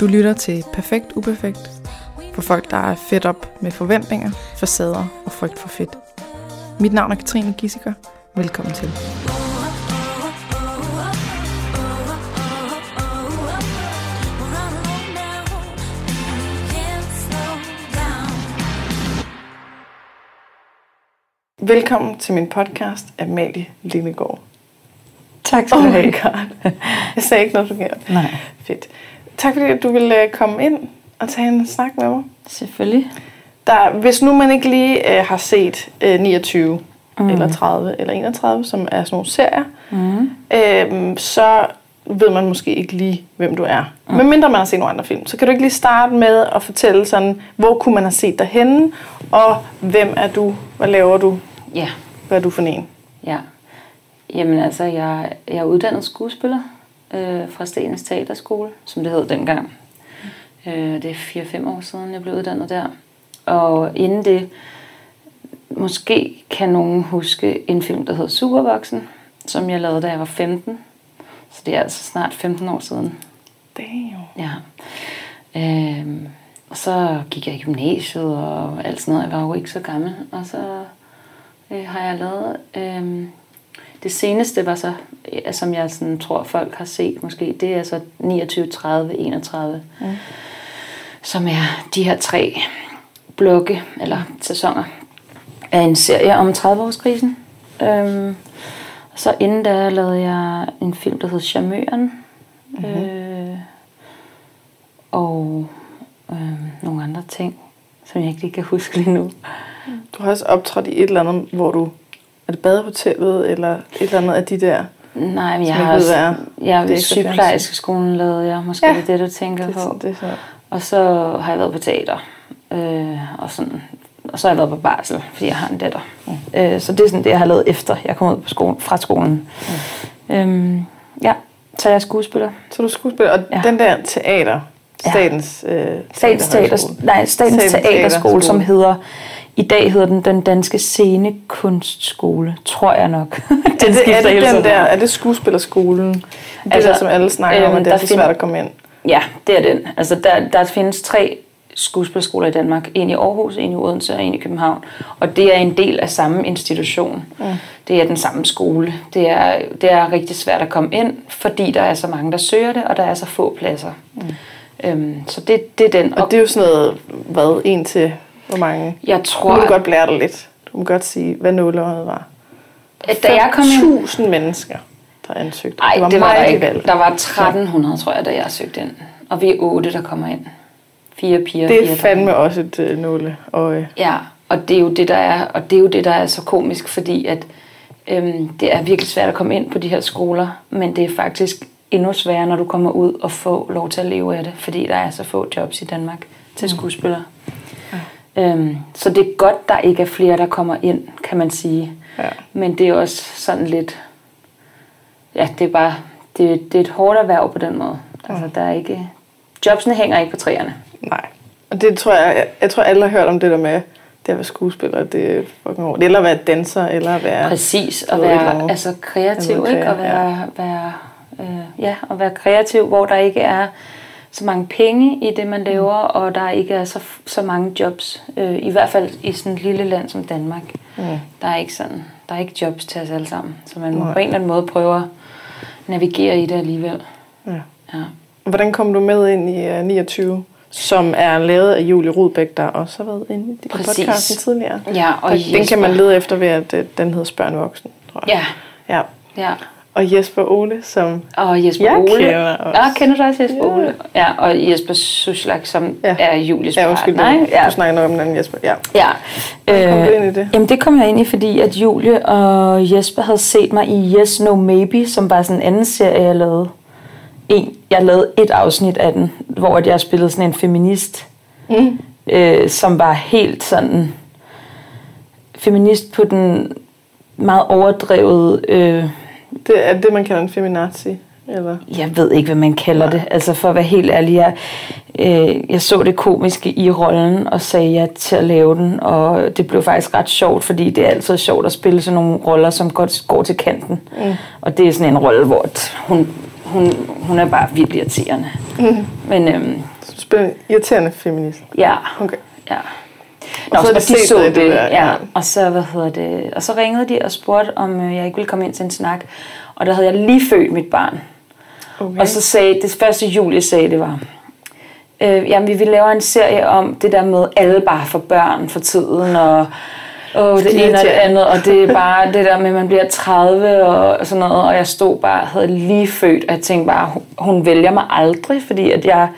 Du lytter til Perfekt Uperfekt for folk, der er fedt op med forventninger, facader og frygt for fedt. Mit navn er Katrine Gissiker. Velkommen til. Velkommen til min podcast, Amalie Lindegaard. Tak skal Oh du my have. god. Jeg sagde ikke noget forkert. Nej, Fedt. Tak fordi du ville øh, komme ind og tage en snak med mig. selvfølgelig. Der, hvis nu man ikke lige øh, har set øh, 29 mm. eller 30 eller 31, som er sådan nogle serier, Mm. øh, så ved man måske ikke lige, hvem du er. Mm. Men mindre man har set nogle andre film. Så kan du ikke lige starte med at fortælle sådan, hvor kunne man have set dig henne, og hvem er du, hvad laver du, Ja, hvad er du for en? ja. Jamen altså, jeg, jeg er uddannet skuespiller øh, fra Stenens Teaterskole, som det hed dengang. Øh, det er 4-5 år siden, jeg blev uddannet der. Og inden det, måske kan nogen huske en film, der hedder Supervoksen, som jeg lavede, da jeg var 15. Så det er altså snart 15 år siden. Damn. Ja. Øhm, og så gik jeg i gymnasiet og alt sådan noget. Jeg var jo ikke så gammel. Og så øh, har jeg lavet... Øh, det seneste var så, som jeg sådan, tror folk har set måske, det er så 29, 30, 31. Mm. Som er de her tre blokke, eller sæsoner, af en serie om 30-årskrisen. Øhm, så inden da lavede jeg en film, der hed Charmøren. Mm-hmm. Øh, og øh, nogle andre ting, som jeg ikke lige kan huske lige nu. Du har også optrådt i et eller andet, hvor du... Er det badehotellet, eller et eller andet af de der... Nej, men jeg Som har også, er. jeg er er sygeplejerskeskolen lavede jeg, måske Ja, ja, det er det, du tænker Det, på. er- det er så... Og så har jeg været på teater, øh, og, sådan, og så har jeg været på barsel, fordi jeg har en datter. Mm. Øh, så det er sådan det, jeg har lavet efter, jeg kom ud på skolen, fra skolen. Mm. Øhm, ja, så jeg er skuespiller. Så er du skuespiller, og ja. Ja. den der teater, Ja. statens... Øh, Statens, teater, nej, Statens, Statens Teaterskole, som Teaterskole. hedder, i dag hedder den Den Danske Scenekunstskole, tror jeg nok. den Er det, er det den der, er det skuespillerskolen? Det altså, der, som alle snakker om, øhm, at det er for find- svært at komme ind. Ja, det er den. Altså, der, der findes tre skuespilskoler i Danmark. En i Aarhus, en i Odense og en i København. Og det er en del af samme institution. Mm. Det er den samme skole. Det er, det er rigtig svært at komme ind, fordi der er så mange, der søger det, og der er så få pladser. Mm. Øhm, så det, det er den. Og det er jo sådan noget, hvad, en til hvor mange? jeg Du tror, må godt blære dig lidt. Du må godt sige, hvad nåleøjet var. at da jeg kom ind... 1000 mennesker, der ansøgte. Nej, det var, det var der ikke. valg. Der var 1300, tror jeg, da jeg søgte ind. Og vi er otte, der kommer ind. Fire piger, Det fire er fandme også et øh, nåleøje. Ja, og det er jo det, der er, og det er jo det, der er så komisk, fordi at øhm, det er virkelig svært at komme ind på de her skoler, men det er faktisk endnu sværere, når du kommer ud og får lov til at leve af det, fordi der er så få jobs i Danmark til skuespillere. Ja. Øhm, så det er godt, der ikke er flere, der kommer ind, kan man sige. Ja. Men det er også sådan lidt, ja, det er bare, det, det er et hårdt erhverv på den måde. Altså, der er ikke, jobsene hænger ikke på træerne. Nej. Og det tror jeg, jeg, jeg tror alle har hørt om det der med, det at være skuespiller, det er fucking hårdt. Eller at være danser, eller at være... Præcis, at være altså, kreativ, Noget ikke? Og være, være, øh, ja, at være kreativ, hvor der ikke er så mange penge i det, man laver, og der ikke er så, så mange jobs. Øh, I hvert fald i sådan et lille land som Danmark. Mm. Der er ikke sådan, der er ikke jobs til os alle sammen. Så man må Nej. på en eller anden måde prøve at navigere i det alligevel. Ja. Ja. Hvordan kom du med ind i uh, 29, som er lavet af Julie Rudbæk, der også har været inde i Præcis. podcasten tidligere? Ja, og der, den kan man lede efter ved, at øh, den hedder Spørn Voksen, tror jeg. Ja, ja. ja. Og Jesper Ole, som... Og Jesper Jeg Ole. kender også. Ja, kender du også Jesper Ja. Ole? Ja, og Jesper Suslak, som Ja. er Julies Ja, undskyld, partner. Ja. du snakker noget om den Jesper. Ja. Ja. Hvordan kom du ind i det? Jamen det kom jeg ind i, fordi at Julie og Jesper havde set mig i Yes No Maybe, som var sådan en anden serie, jeg lavede. En, jeg lavede et afsnit af den, hvor at jeg spillede sådan en feminist, Mm. øh, som var helt sådan feminist på den meget overdrevet øh, Det er det, man kalder en feminazi. Eller? Jeg ved ikke, hvad man kalder det. Altså for at være helt ærlig, jeg, øh, jeg så det komiske i rollen og sagde ja til at lave den. Og det blev faktisk ret sjovt, fordi det er altid sjovt at spille sådan nogle roller, som går, går til kanten. Mm. Og det er sådan en rolle, hvor hun, hun, hun er bare vildt irriterende. Mm. Men du spiller en irriterende feminist. ja, Okay. ja. Nå, så så det de så det det, der, ja. ja. Og så, hvad hedder det, og så ringede de og spurgte, om øh, jeg ikke ville komme ind til en snak. Og der havde jeg lige født mit barn. okay. Og så sagde, det første Julie sagde, det var, øh, jamen vi vil lave en serie om det der med, alle bare får børn for tiden, og åh, det ene og det andet, og det er bare det der med, at man bliver 30 og sådan noget, og jeg stod bare, havde lige født, og jeg tænkte bare, hun, hun vælger mig aldrig, fordi at jeg,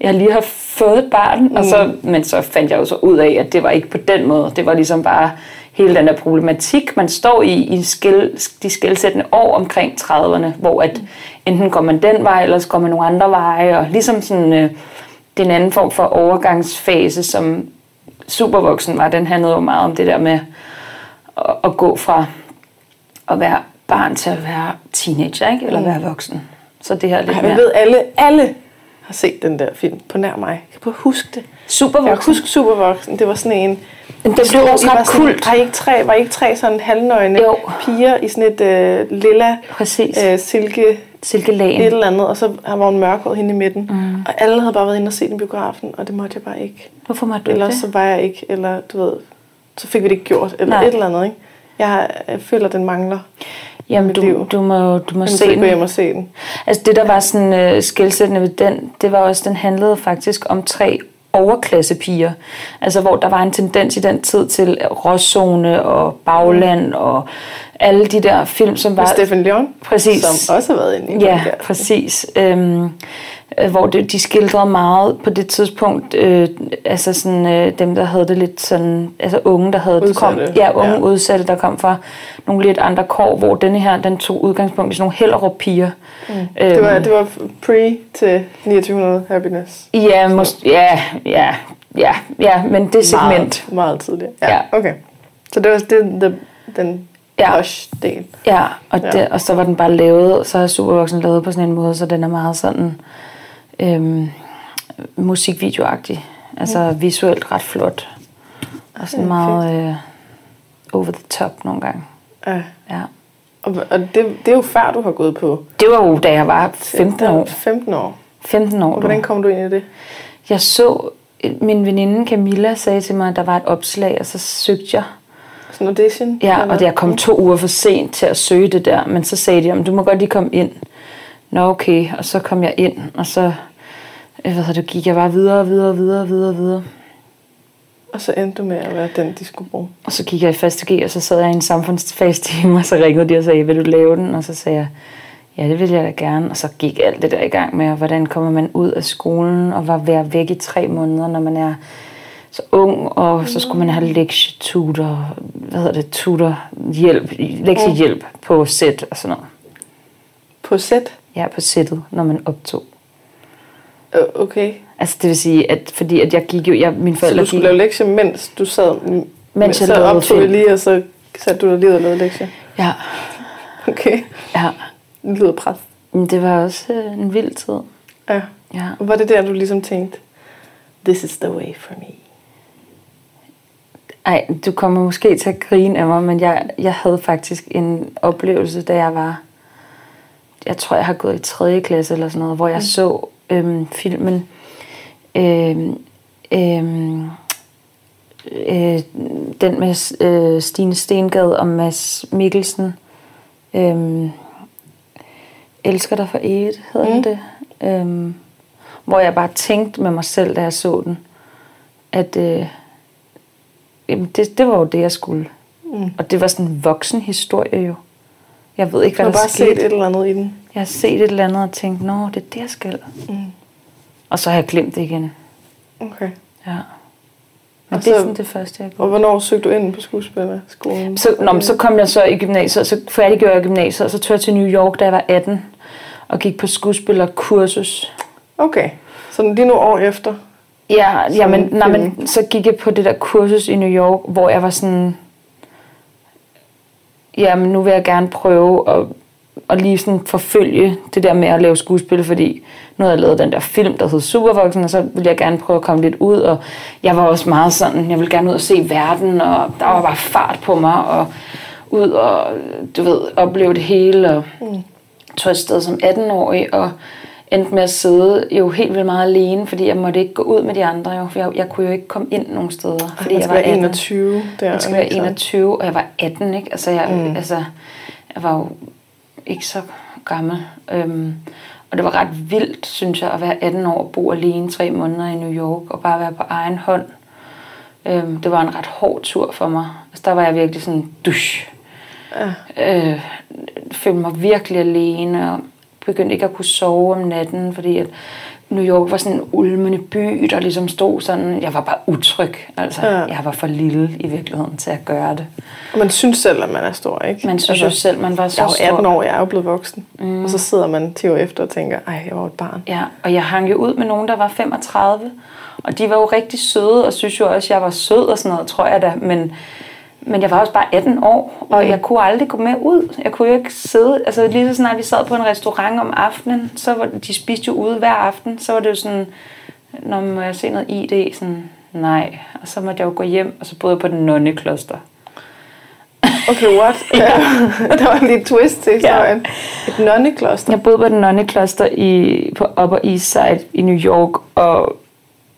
jeg lige har fået et barn, mm. og så, men så fandt jeg jo så ud af, at det var ikke på den måde, det var ligesom bare hele den der problematik, man står i, i skæld, de skældsættende år omkring 30'erne, hvor at enten går man den vej, eller så går man nogle andre veje, og ligesom sådan, øh, det er en anden form for overgangsfase, som supervoksen var, den handlede jo meget om det der med at, at gå fra at være barn til at være teenager, ikke? eller være voksen. Så det her er lidt Ej, mere ved, alle, alle har set den der film på nær mig. Jeg kan bare huske det. Jeg kan supervoksen. huske Supervoksen. Det var sådan en... Den blev Stod- også var ret sådan- kult. Var I ikke tre, var ikke tre sådan halvnøgne Jo. piger i sådan et øh, lilla Præcis. øh, silke Silkelægen. et eller andet, og så var hun mørkhåret hende i midten. Mm. Og alle havde bare været inde og set den i biografen, og det måtte jeg bare ikke. Hvorfor måtte du Ellers det? så var jeg ikke, eller du ved, så fik vi det ikke gjort, eller Nej. Et eller andet, ikke? Jeg, jeg føler, den mangler. Jamen, du, liv. du må, du må Jeg se må den. og se den. Altså det, der var sådan øh, skældsættende ved den, det var også, den handlede faktisk om tre overklassepiger. Altså hvor der var en tendens i den tid til Råzone og Bagland og alle de der film, som var... Stefan Leon, Præcis. som også har været inde i Ja, præcis. Øhm, øh, hvor det, de skildrede meget på det tidspunkt, øh, altså sådan, øh, dem, der havde det lidt sådan, altså unge, der havde kom, Udsatte, ja, unge ja. udsatte, der kom fra nogle lidt andre kår, hvor denne her, den tog udgangspunkt i sådan nogle hellerup piger. Mm. Det var, det var pre til 2900 Happiness. Ja, mås- ja, ja, ja, ja, men det segment. Meget, meget tidligere. Ja, Ja. okay. Så det var det, det, den Ja. posh-del. Ja, og, Ja. Det, og så var den bare lavet, så er Supervoksen lavet på sådan en måde, så den er meget sådan øhm, musikvideoagtig. Altså mm. visuelt ret flot. Og sådan meget øh, over the top nogle gange. Ja. Ja. Og, og det, det er jo før, du har gået på. Det var jo, da jeg var 15 år. 15 år. 15 år. Og hvordan kom du ind i det? Jeg så, min veninde Camilla sagde til mig, at der var et opslag, og så søgte jeg. Sådan audition? Ja, eller? og jeg kom to uger for sent til at søge det der, men så sagde de, at du må godt lige komme ind. Nå okay, og så kom jeg ind, og så hvad hedder det, gik jeg bare videre, videre, videre, videre, videre. Og så endte du med at være den, de skulle bruge. Og så gik jeg i første G, og så sad jeg i en samfundsfagstime, og så ringede de og sagde, vil du lave den? Og så sagde jeg, ja, det vil jeg da gerne. Og så gik alt det der i gang med, hvordan kommer man ud af skolen, og var være væk i tre måneder, når man er så ung, og så skulle man have lektietutor, hvad hedder det, tutor, hjælp, lektiehjælp på sæt og sådan noget. På sæt? Ja, på sættet, når man optog. Øh, Okay. Altså det vil sige, at fordi at jeg gik jo, jeg, mine Så forældre du skulle gik, lave lektier, mens du sad... Mens jeg så optog film. lige, og så satte du dig lige og lavede lektier. Ja, Okay. ja. Det lyder pres. Det var også øh, en vild tid. Ja. Ja. Og var det der, du ligesom tænkte, this is the way for me? Ej, du kommer måske til at grine af mig, men jeg, jeg havde faktisk en oplevelse, da jeg var... Jeg tror, jeg har gået i 3. klasse eller sådan noget, hvor jeg mm. så øhm, filmen øhm, øhm, øh, den med øh, Stine Stengade og Mads Mikkelsen. Øhm, Elsker dig for evigt, hedder mm. det. Øhm, hvor jeg bare tænkte med mig selv, da jeg så den, at øh, jamen det, det var jo det, jeg skulle. Mm. Og det var sådan en voksen historie jo. Jeg ved ikke, hvad har der bare skete. set et eller andet i den. Jeg har set et eller andet og tænkt, nå, det er det, jeg skal. Mm. Og så har jeg glemt det igen. Okay. Ja. Men Og det er så- sådan det første, jeg Og gjorde. hvornår søgte du ind på skuespillerskolen? Så, nå, men så kom jeg så i gymnasiet, så færdiggjorde jeg gymnasiet, og så tog jeg til New York, da jeg var 18, og gik på skuespillerkursus. Okay. Så lige nogle år efter? Ja, jamen, nej, men så gik jeg på det der kursus i New York, hvor jeg var sådan, jamen nu vil jeg gerne prøve at, at lige sådan forfølge det der med at lave skuespil, fordi nu havde jeg lavet den der film, der hed Supervoksen, og så ville jeg gerne prøve at komme lidt ud, og jeg var også meget sådan, jeg ville gerne ud og se verden, og der var bare fart på mig, og ud og, du ved, opleve det hele, og Mm. tog afsted som 18-årig, og endte med at sidde jo helt vildt meget alene, fordi jeg måtte ikke gå ud med de andre, jo, for jeg, jeg kunne jo ikke komme ind nogen steder, fordi jeg var være 18. 21 der. Jeg skulle være 21, og jeg var 18, ikke? Altså, jeg, mm. altså, jeg var jo ikke så gammel. Øhm, og det var ret vildt, synes jeg, at være 18 år og bo alene tre måneder i New York, og bare være på egen hånd. Øhm, det var en ret hård tur for mig. Altså, der var jeg virkelig sådan, dusch. Ja. Øh, følte mig virkelig alene, og begyndte ikke at kunne sove om natten, fordi at New York var sådan en ulmende by, der ligesom stod sådan, jeg var bare utryg. Altså, ja. jeg var for lille i virkeligheden til at gøre det. Og man synes selv, at man er stor, ikke? Man synes altså, jo selv, man var så Jeg er jo 18 stor. år, jeg er jo blevet voksen. Mm. Og så sidder man 10 år efter og tænker, ej, jeg var et barn. Ja, og jeg hang jo ud med nogen, der var 35, og de var jo rigtig søde, og synes jo også, at jeg var sød og sådan noget, tror jeg da, men, men jeg var også bare 18 år, og jeg kunne aldrig gå med ud. Jeg kunne jo ikke sidde, altså lige så snart vi sad på en restaurant om aftenen, så var de spiste jo ude hver aften, så var det jo sådan, når må jeg se noget ID, sådan, nej, og så måtte jeg jo gå hjem, og så boede jeg på den nonnekloster. Okay, what? ja. der var lige et twist til historien. Ja. Et nonnekloster. Jeg boede på den nonnekloster i, på Upper East Side i New York, og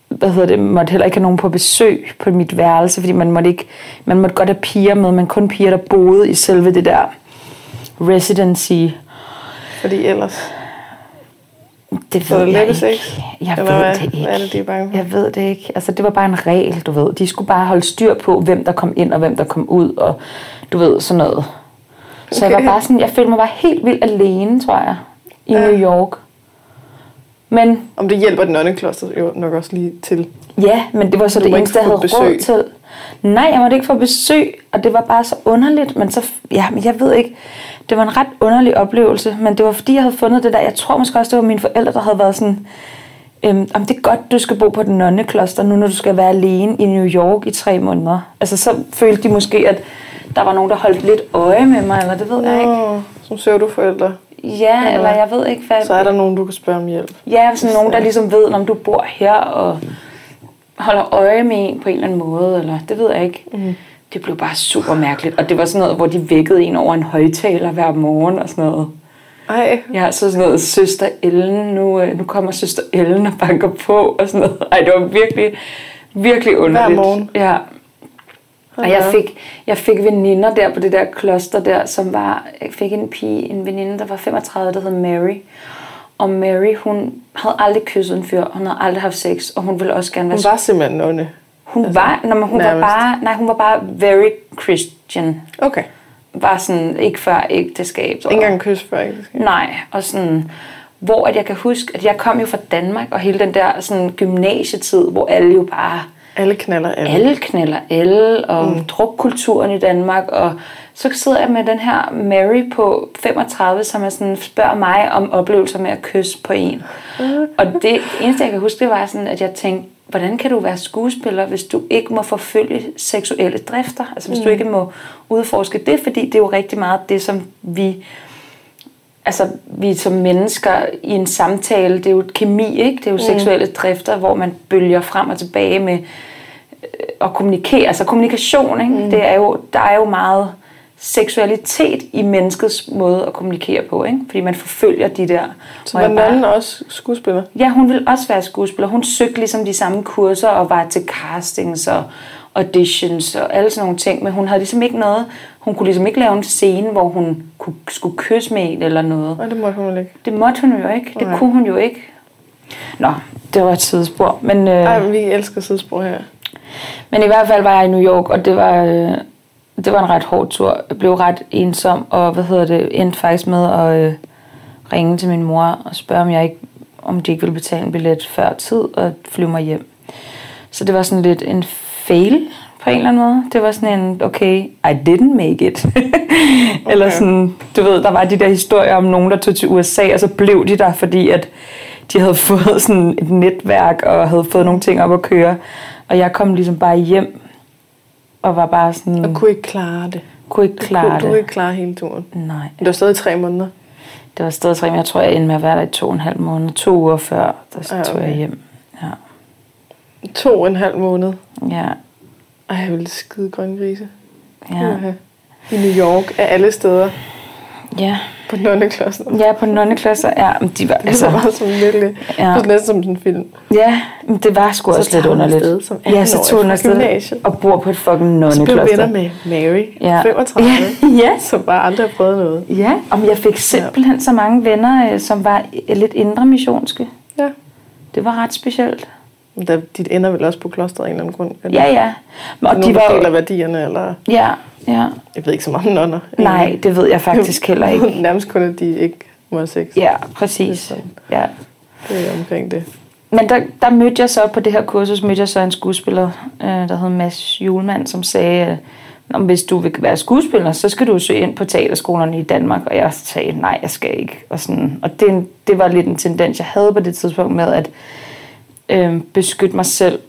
hvad hedder det, måtte heller ikke have nogen på besøg på mit værelse, fordi man måtte ikke, man måtte godt have piger med, men kun piger, der boede i selve det der residency. Fordi ellers... Det ved det jeg ikke. ikke? Jeg Eller ved hvad? det ikke. Hvad er det, de er bange for? Jeg ved det ikke. Altså, det var bare en regel, du ved. De skulle bare holde styr på, hvem der kom ind og hvem der kom ud, og du ved, sådan noget. Så jeg Okay. var bare sådan, jeg følte mig bare helt vildt alene, tror jeg, i Ja. New York. Men Om det hjælper den nonnekloster jo nok også lige til. Ja, men det var så Du det må eneste, jeg få havde råd besøg. til. Nej, jeg måtte ikke få besøg, og det var bare så underligt. Men så, ja, men jeg ved ikke, det var en ret underlig oplevelse, men det var fordi, jeg havde fundet det der. Jeg tror måske også, det var mine forældre, der havde været sådan, øhm, om det er godt, du skal bo på den nonnekloster, nu når du skal være alene i New York i tre måneder. Altså så følte de måske, at der var nogen, der holdt lidt øje med mig, eller det ved jeg ikke. Åh, som pseudoforældre. Ja, eller jeg ved ikke, hvad... Så er der nogen, du kan spørge om hjælp. Ja, sådan nogen, der ligesom ved, om du bor her og holder øje med en på en eller anden måde, eller det ved jeg ikke. Mm. Det blev bare super mærkeligt, og det var sådan noget, hvor de vækkede en over en højtaler hver morgen og sådan noget. Ej, Ja, så sådan noget, søster Ellen, nu, øh, nu kommer søster Ellen og banker på og sådan noget. Ej, det var virkelig, virkelig underligt. morgen? Ja. Og jeg fik, jeg fik veninder der på det der kloster der, som var, jeg fik en pige, en veninde, der var 35, der hed Mary. Og Mary, hun havde aldrig kysset en fyr, hun havde aldrig haft sex, og hun ville også gerne være hun var simpelthen nonne. hun var, når man, hun var nærmest. bare, nej, hun var bare very Christian. Okay. Var sådan, ikke før ægteskab. Ikke engang kys før ægteskab. Nej, og sådan, hvor at jeg kan huske, at jeg kom jo fra Danmark, og hele den der sådan, gymnasietid, hvor alle jo bare, Alle knaller alle. alle knælder alle, og mm. drukkulturen i Danmark, og så sidder jeg med den her Mary på 35, som er sådan, spørger mig om oplevelser med at kysse på en. Og det eneste, jeg kan huske, det var sådan, at jeg tænkte, hvordan kan du være skuespiller, hvis du ikke må forfølge seksuelle drifter? Altså hvis mm. du ikke må udforske det, fordi det er jo rigtig meget det, som vi altså vi som mennesker i en samtale, det er jo kemi, ikke? Det er jo mm. seksuelle drifter, hvor man bølger frem og tilbage med at kommunikere, altså kommunikation, ikke? Mm. Det er jo, der er jo meget seksualitet i menneskets måde at kommunikere på, ikke? Fordi man forfølger de der. Så var nonnen også skuespiller? Ja, hun ville også være skuespiller. Hun søgte ligesom de samme kurser og var til castings og auditions og alle sådan nogle ting, men hun havde ligesom ikke noget, hun kunne ligesom ikke lave en scene, hvor hun kunne, skulle kysse med en eller noget. Nej, det måtte hun ikke. Det måtte hun jo ikke. Det Nej. kunne hun jo ikke. Nå, det var et sidespor. Men, øh, Ej, men vi elsker sidespor her. Men i hvert fald var jeg i New York, og det var, øh, det var en ret hård tur. Jeg blev ret ensom, og hvad hedder det, endte faktisk med at øh, ringe til min mor og spørge, om, jeg ikke, om de ikke ville betale en billet før tid og flyve mig hjem. Så det var sådan lidt en fail på en eller anden måde. Det var sådan en, okay, I didn't make it. okay. Eller sådan, du ved, der var de der historier om nogen, der tog til USA, og så blev de der, fordi at de havde fået sådan et netværk, og havde fået nogle ting op at køre. Og jeg kom ligesom bare hjem, og var bare sådan, Og kunne ikke klare det. kunne ikke Du klare kunne, det. du kunne ikke klare hele turen. Nej. Det var stadig tre måneder. Det var stadig tre, men jeg tror, jeg endte med at være der i to og en halv måned. To uger før, der Ja, tog jeg okay. hjem. Ja. To og en halv måned. Ja. Ej, jeg ville skide grønne grise. Ja. I New York af alle steder. ja. På nonnekloster. Ja, på nonneklosser. Ja, men de var, Altså, det var bare sådan virkelig, Ja. ja. næsten som en film. ja, men det var sgu Så også lidt underligt. afsted som ja, så 18-årig tog hun afsted gymnasiet. og bor på et fucking Så blev nonnekloster. venner med Mary, Ja. ja. 35, Ja. som bare aldrig har prøvet noget. Ja, og jeg fik simpelthen så mange venner, øh, som var lidt indre missionske. Ja. Det var ret specielt. Der, dit ender vel også på klosteret af en eller anden grund? Eller? Ja, ja. Og Og de var deler værdierne, eller... Ja, ja. Jeg ved ikke så meget om nonner. Nej, det ved jeg faktisk heller ikke. Nærmest kun, at de ikke må have sex. Ja, Det præcis. sådan. Ja. Det er omkring det. Men der, der mødte jeg så på det her kursus, mødte jeg så en skuespiller, øh, der hed Mads Julemand, som sagde, øh, "Nå, men hvis du vil være skuespiller, så skal du søge ind på teaterskolerne i Danmark. Og jeg sagde, nej, jeg skal ikke. Og, sådan, og det, det var lidt en tendens, jeg havde på det tidspunkt med at øh, beskytte mig selv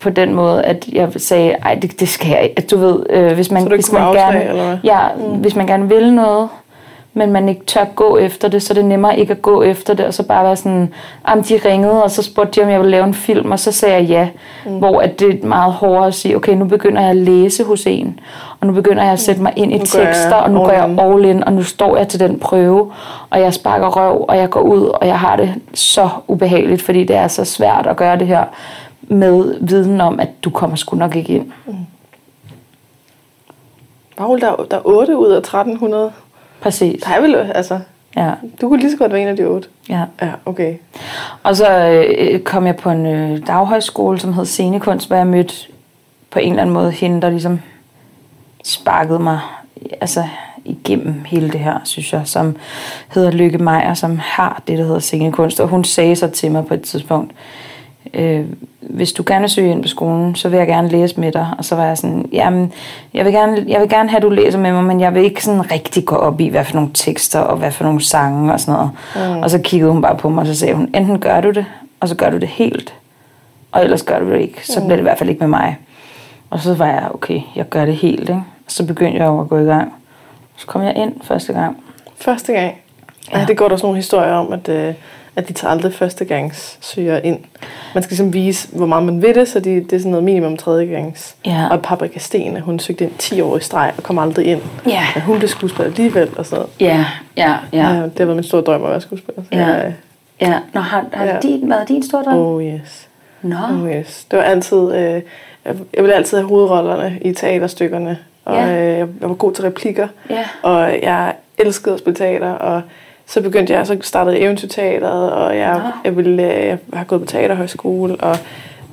på den måde, at jeg sagde, ej, det, det skal jeg ikke. At du ved, øh, hvis man, hvis man afslag, gerne, eller hvad? Ja, mm. hvis man gerne vil noget, men man ikke tør gå efter det, så er det nemmere ikke at gå efter det, og så bare være sådan, jamen de ringede, og så spurgte de, om jeg ville lave en film, og så sagde jeg ja. Mm. Hvor at det er meget hårdere at sige, okay, nu begynder jeg at læse hos en, og nu begynder jeg at sætte mig ind i Nu tekster, og nu går jeg all in, og nu står jeg til den prøve, og jeg sparker røv, og jeg går ud, og jeg har det så ubehageligt, fordi det er så svært at gøre det her med viden om, at du kommer sgu nok ikke ind. Paul, der, er- der er 8 ud af 1300. Præcis. Der er vel, altså, Ja, du kunne lige så godt være en af de 8. ja. Ja, okay. Og så øh, kom jeg på en øh, daghøjskole, som hed Scenekunst, hvor jeg mødte på en eller anden måde hende, der ligesom sparkede mig altså, igennem hele det her, synes jeg, som hedder Lykke Meier, som har det, der hedder scenekunst. Og hun sagde så til mig på et tidspunkt, øh, hvis du gerne vil søge ind på skolen, så vil jeg gerne læse med dig. Og så var jeg sådan, jamen, jeg vil gerne, jeg vil gerne have, at du læser med mig, men jeg vil ikke sådan rigtig gå op i, hvad for nogle tekster og hvad for nogle sange og sådan noget. Mm. Og så kiggede hun bare på mig, og så sagde hun, enten gør du det, og så gør du det helt, og ellers gør du det ikke. Så bliver det i hvert fald ikke med mig. Og så var jeg, okay, jeg gør det helt, ikke? Så begyndte jeg jo at gå i gang. Så kom jeg ind første gang. Første gang. Ja. Ej, det går der også nogle historier om, at, øh, at de tager aldrig første gangs søger ind. Man skal ligesom vise, hvor meget man ved det, så de, det er sådan noget minimum tredje gangs. Ja. Og Paprika Stene, hun søgte ind 10 år i streg og kom aldrig ind. Ja. Men hun blev skuespiller alligevel og sådan. Ja, ja, ja. Ja. Det været min store drøm at være skuespiller. Så Ja. jeg, ja. Nå, har, har Ja. din været din store drøm? oh yes. Nå. Oh yes. Det var altid... Øh, jeg, ville altid have hovedrollerne i teaterstykkerne. Og Ja. øh, jeg, jeg var god til replikker. Ja. Og jeg elskede at spille teater, og så begyndte jeg, så startede eventyrteateret, og jeg, Nå. jeg, ville, øh, jeg har gået på teaterhøjskole, og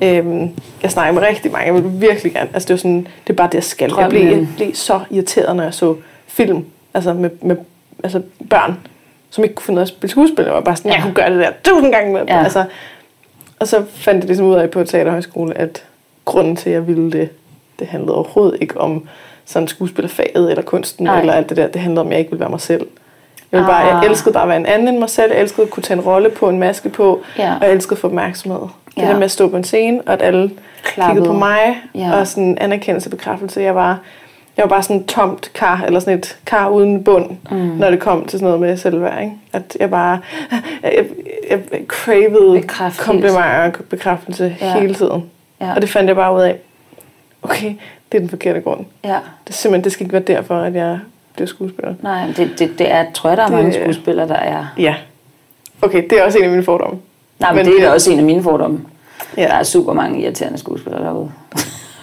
øhm, jeg snakkede med rigtig mange, jeg ville virkelig gerne, altså det var sådan, det er bare det, jeg skal. Jeg blev, jeg Drømmen. blev så irriteret, når jeg så film, altså med, med altså børn, som ikke kunne finde ud af at spille skuespil, jeg var bare sådan, ja. Ja. jeg kunne gøre det der tusind gange med. Ja. Altså, og så fandt jeg ligesom ud af på teaterhøjskole, at grunden til, at jeg ville det, det handlede overhovedet ikke om sådan skuespillerfaget eller kunsten Nej. eller alt det der. Det handlede om, at jeg ikke ville være mig selv. Jeg, ville bare, jeg Ah. elskede bare at være en anden end mig selv. Jeg elskede at kunne tage en rolle på, en maske på. Ja. Og jeg elskede at få opmærksomhed. Det Ja. der med at stå på en scene, og at alle Klappede. kiggede på mig. Ja. Og sådan anerkendelse og bekræftelse. Jeg var, jeg var bare sådan et tomt kar, eller sådan et kar uden bund, mm. når det kom til sådan noget med selvværd. Ikke? At jeg bare, jeg, jeg, jeg cravede komplimenter og bekræftelse ja. hele tiden. Ja. Og det fandt jeg bare ud af. Okay, det er den forkerte grund. Ja. Det er simpelthen, det skal ikke være derfor, at jeg bliver skuespiller. Nej, det, det, det er, tror jeg, der er Det- mange skuespillere, der er. Ja. Okay, det er også en af mine fordomme. Nej, men, Men det er også en af mine fordomme. Ja. Der er super mange irriterende skuespillere derude.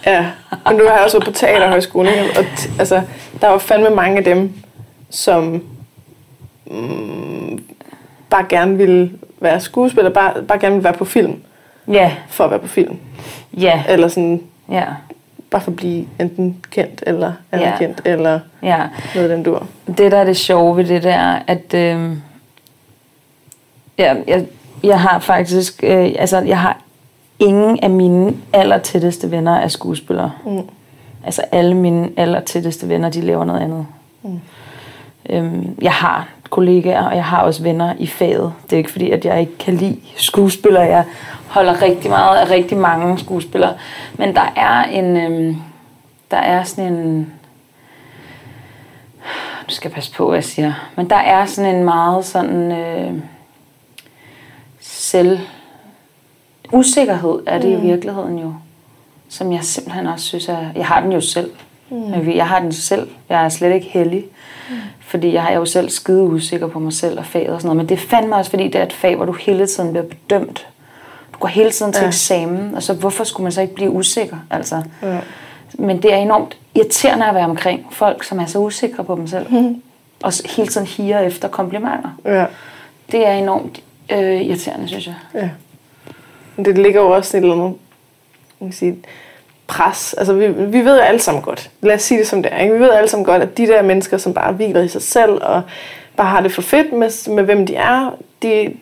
Ja, men nu har jeg også været på teaterhøjskole, ikke? og t- altså, der var fandme mange af dem, som mm, bare gerne ville være skuespiller, bare, bare gerne ville være på film, Ja, for at være på film. ja, Eller sådan, ja, bare for at blive enten kendt eller anerkendt, ja. eller ja. noget den dur. Det, der er det sjove ved det der, at øh, ja, jeg, jeg har faktisk, øh, altså jeg har ingen af mine allertætteste venner er skuespillere. Mm. Altså alle mine allertætteste venner, de laver noget andet. Mm. Øhm, jeg har kollegaer, og jeg har også venner i faget. Det er ikke fordi, at jeg ikke kan lide skuespillere. Jeg holder rigtig meget af rigtig mange skuespillere. Men der er en, øhm, der er sådan en, nu skal jeg passe på, hvad jeg siger. Men der er sådan en meget sådan øh, selv usikkerhed er det mm. i virkeligheden jo. Som jeg simpelthen også synes er, jeg har den jo selv. Mm. Jeg har den selv. Jeg er slet ikke heldig. Fordi jeg er jo selv skide usikker på mig selv og faget og sådan noget. Men det er fandme også, fordi det er et fag, hvor du hele tiden bliver bedømt. Du går hele tiden til ja. eksamen, og så hvorfor skulle man så ikke blive usikker? Altså. Ja. Men det er enormt irriterende at være omkring folk, som er så usikre på dem selv. Mm. Og hele tiden higer efter komplimenter. Ja. Det er enormt øh, irriterende, synes jeg. Ja. Men det ligger jo også et eller andet man kan sige, pres. Altså, vi, vi ved jo alle sammen godt, lad os sige det som det er, ikke? vi ved alle sammen godt, at de der mennesker, som bare hviler i sig selv, og bare har det for fedt med, med hvem de er, de,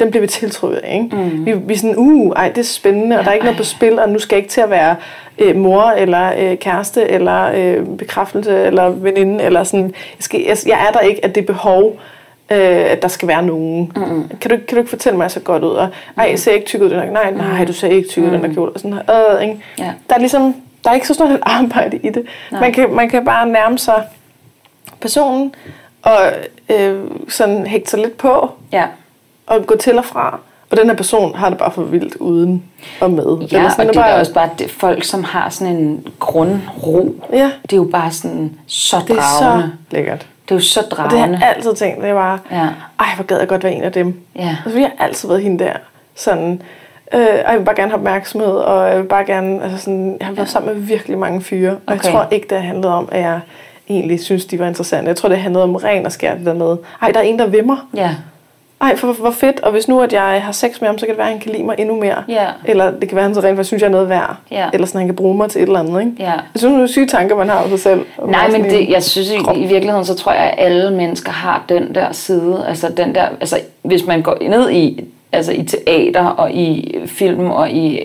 dem bliver vi tiltrykket af. Ikke? Mm. Vi, vi er sådan, uh, ej, det er spændende, og der er ikke noget på spil, og nu skal jeg ikke til at være øh, mor, eller øh, kæreste, eller øh, bekræftelse, eller veninde, eller sådan, jeg, skal, jeg, jeg er der ikke, at det behov, øh, at der skal være nogen. Mm. Kan, du, kan du ikke fortælle mig så godt ud? Og, ej, jeg ser ikke tyk ud. Den nej, nej, du ser ikke tyk ud, mm. den der kjole. Og sådan, øh, ikke? Ja. Der er ligesom, der er ikke så stort et arbejde i det. Man kan, man kan bare nærme sig personen, og øh, sådan hægte sig lidt på, ja. og gå til og fra. Og den her person har det bare for vildt uden og med. Ja, sådan, og det er bare... også bare det, folk, som har sådan en grundro. Ja. Det er jo bare sådan så dragende. Det er så lækkert. Det er jo så dragende. Og det har jeg altid tænkt, det var, ja. ej, hvor gad jeg godt være en af dem. Ja. Altså, jeg har altid været hende der, sådan, øh, jeg vil bare gerne have opmærksomhed, og jeg vil bare gerne, altså sådan, jeg har været ja. sammen med virkelig mange fyre, og okay. jeg tror ikke, det handlede om, at jeg egentlig synes, de var interessante. Jeg tror, det handlede om ren og skær det der med, ej, der er en, der vimmer. Ja. Ej, for hvor fedt. Og hvis nu, at jeg har sex med ham, så kan det være, at han kan lide mig endnu mere. Yeah. Eller det kan være, at han så rent synes, jeg er noget værd. Yeah. Eller sådan, han kan bruge mig til et eller andet. Ikke? Yeah. Jeg synes, det er syge tanker, man har om sig selv. Nej, men det, jeg synes i, i, virkeligheden, så tror jeg, at alle mennesker har den der side. Altså, den der, altså hvis man går ned i, altså i teater og i film og i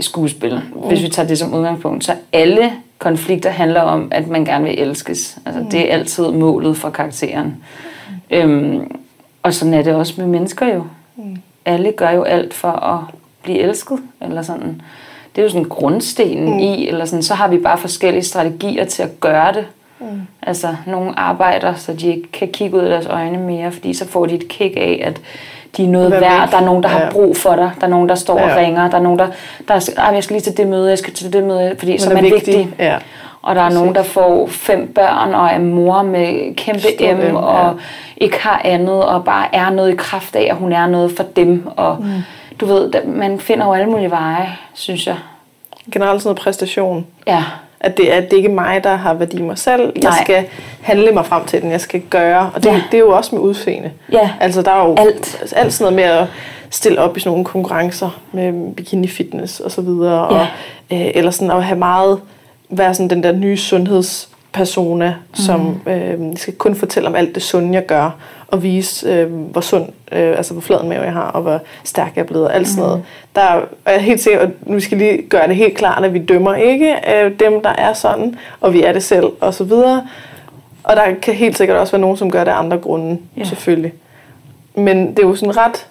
skuespil, mm. hvis vi tager det som udgangspunkt, så alle konflikter handler om, at man gerne vil elskes. Altså, mm. Det er altid målet for karakteren. Mm. Øhm, og sådan er det også med mennesker jo. Mm. Alle gør jo alt for at blive elsket, eller sådan. Det er jo sådan grundstenen mm. i, eller sådan, så har vi bare forskellige strategier til at gøre det. Mm. Altså, nogle arbejder, så de ikke kan kigge ud af deres øjne mere, fordi så får de et kick af, at de er noget værd. Der er nogen, der ja. har brug for dig. Der er nogen, der står ja. og ringer. Der er nogen, der, der er, jeg skal lige til det møde, jeg skal til det møde, fordi så er man vigtig. vigtig. Ja. Og der er nogen, der får fem børn og er mor med kæmpe Stor M, og ja. ikke har andet, og bare er noget i kraft af, at hun er noget for dem. Og mm. du ved, man finder jo alle mulige veje, synes jeg. Generelt sådan noget præstation. Ja. At det, at det ikke er mig, der har værdi i mig selv. Jeg Nej. skal handle mig frem til den, jeg skal gøre. Og det, ja. det er jo også med udseende. Ja. Altså der er jo alt, alt sådan noget med at stille op i sådan nogle konkurrencer med bikini fitness og så videre. Ja. Og, øh, eller sådan at have meget være sådan den der nye sundhedspersona, mm. som øh, skal kun fortælle om alt det sunde, jeg gør, og vise, øh, hvor sund, øh, altså hvor flad mave jeg har, og hvor stærk jeg er blevet, og alt sådan noget. Mm. Der er, og jeg er helt sikker, at nu skal lige gøre det helt klart, at vi dømmer ikke øh, dem, der er sådan, og vi er det selv, og så videre. Og der kan helt sikkert også være nogen, som gør det af andre grunde, yeah. selvfølgelig. Men det er jo sådan ret,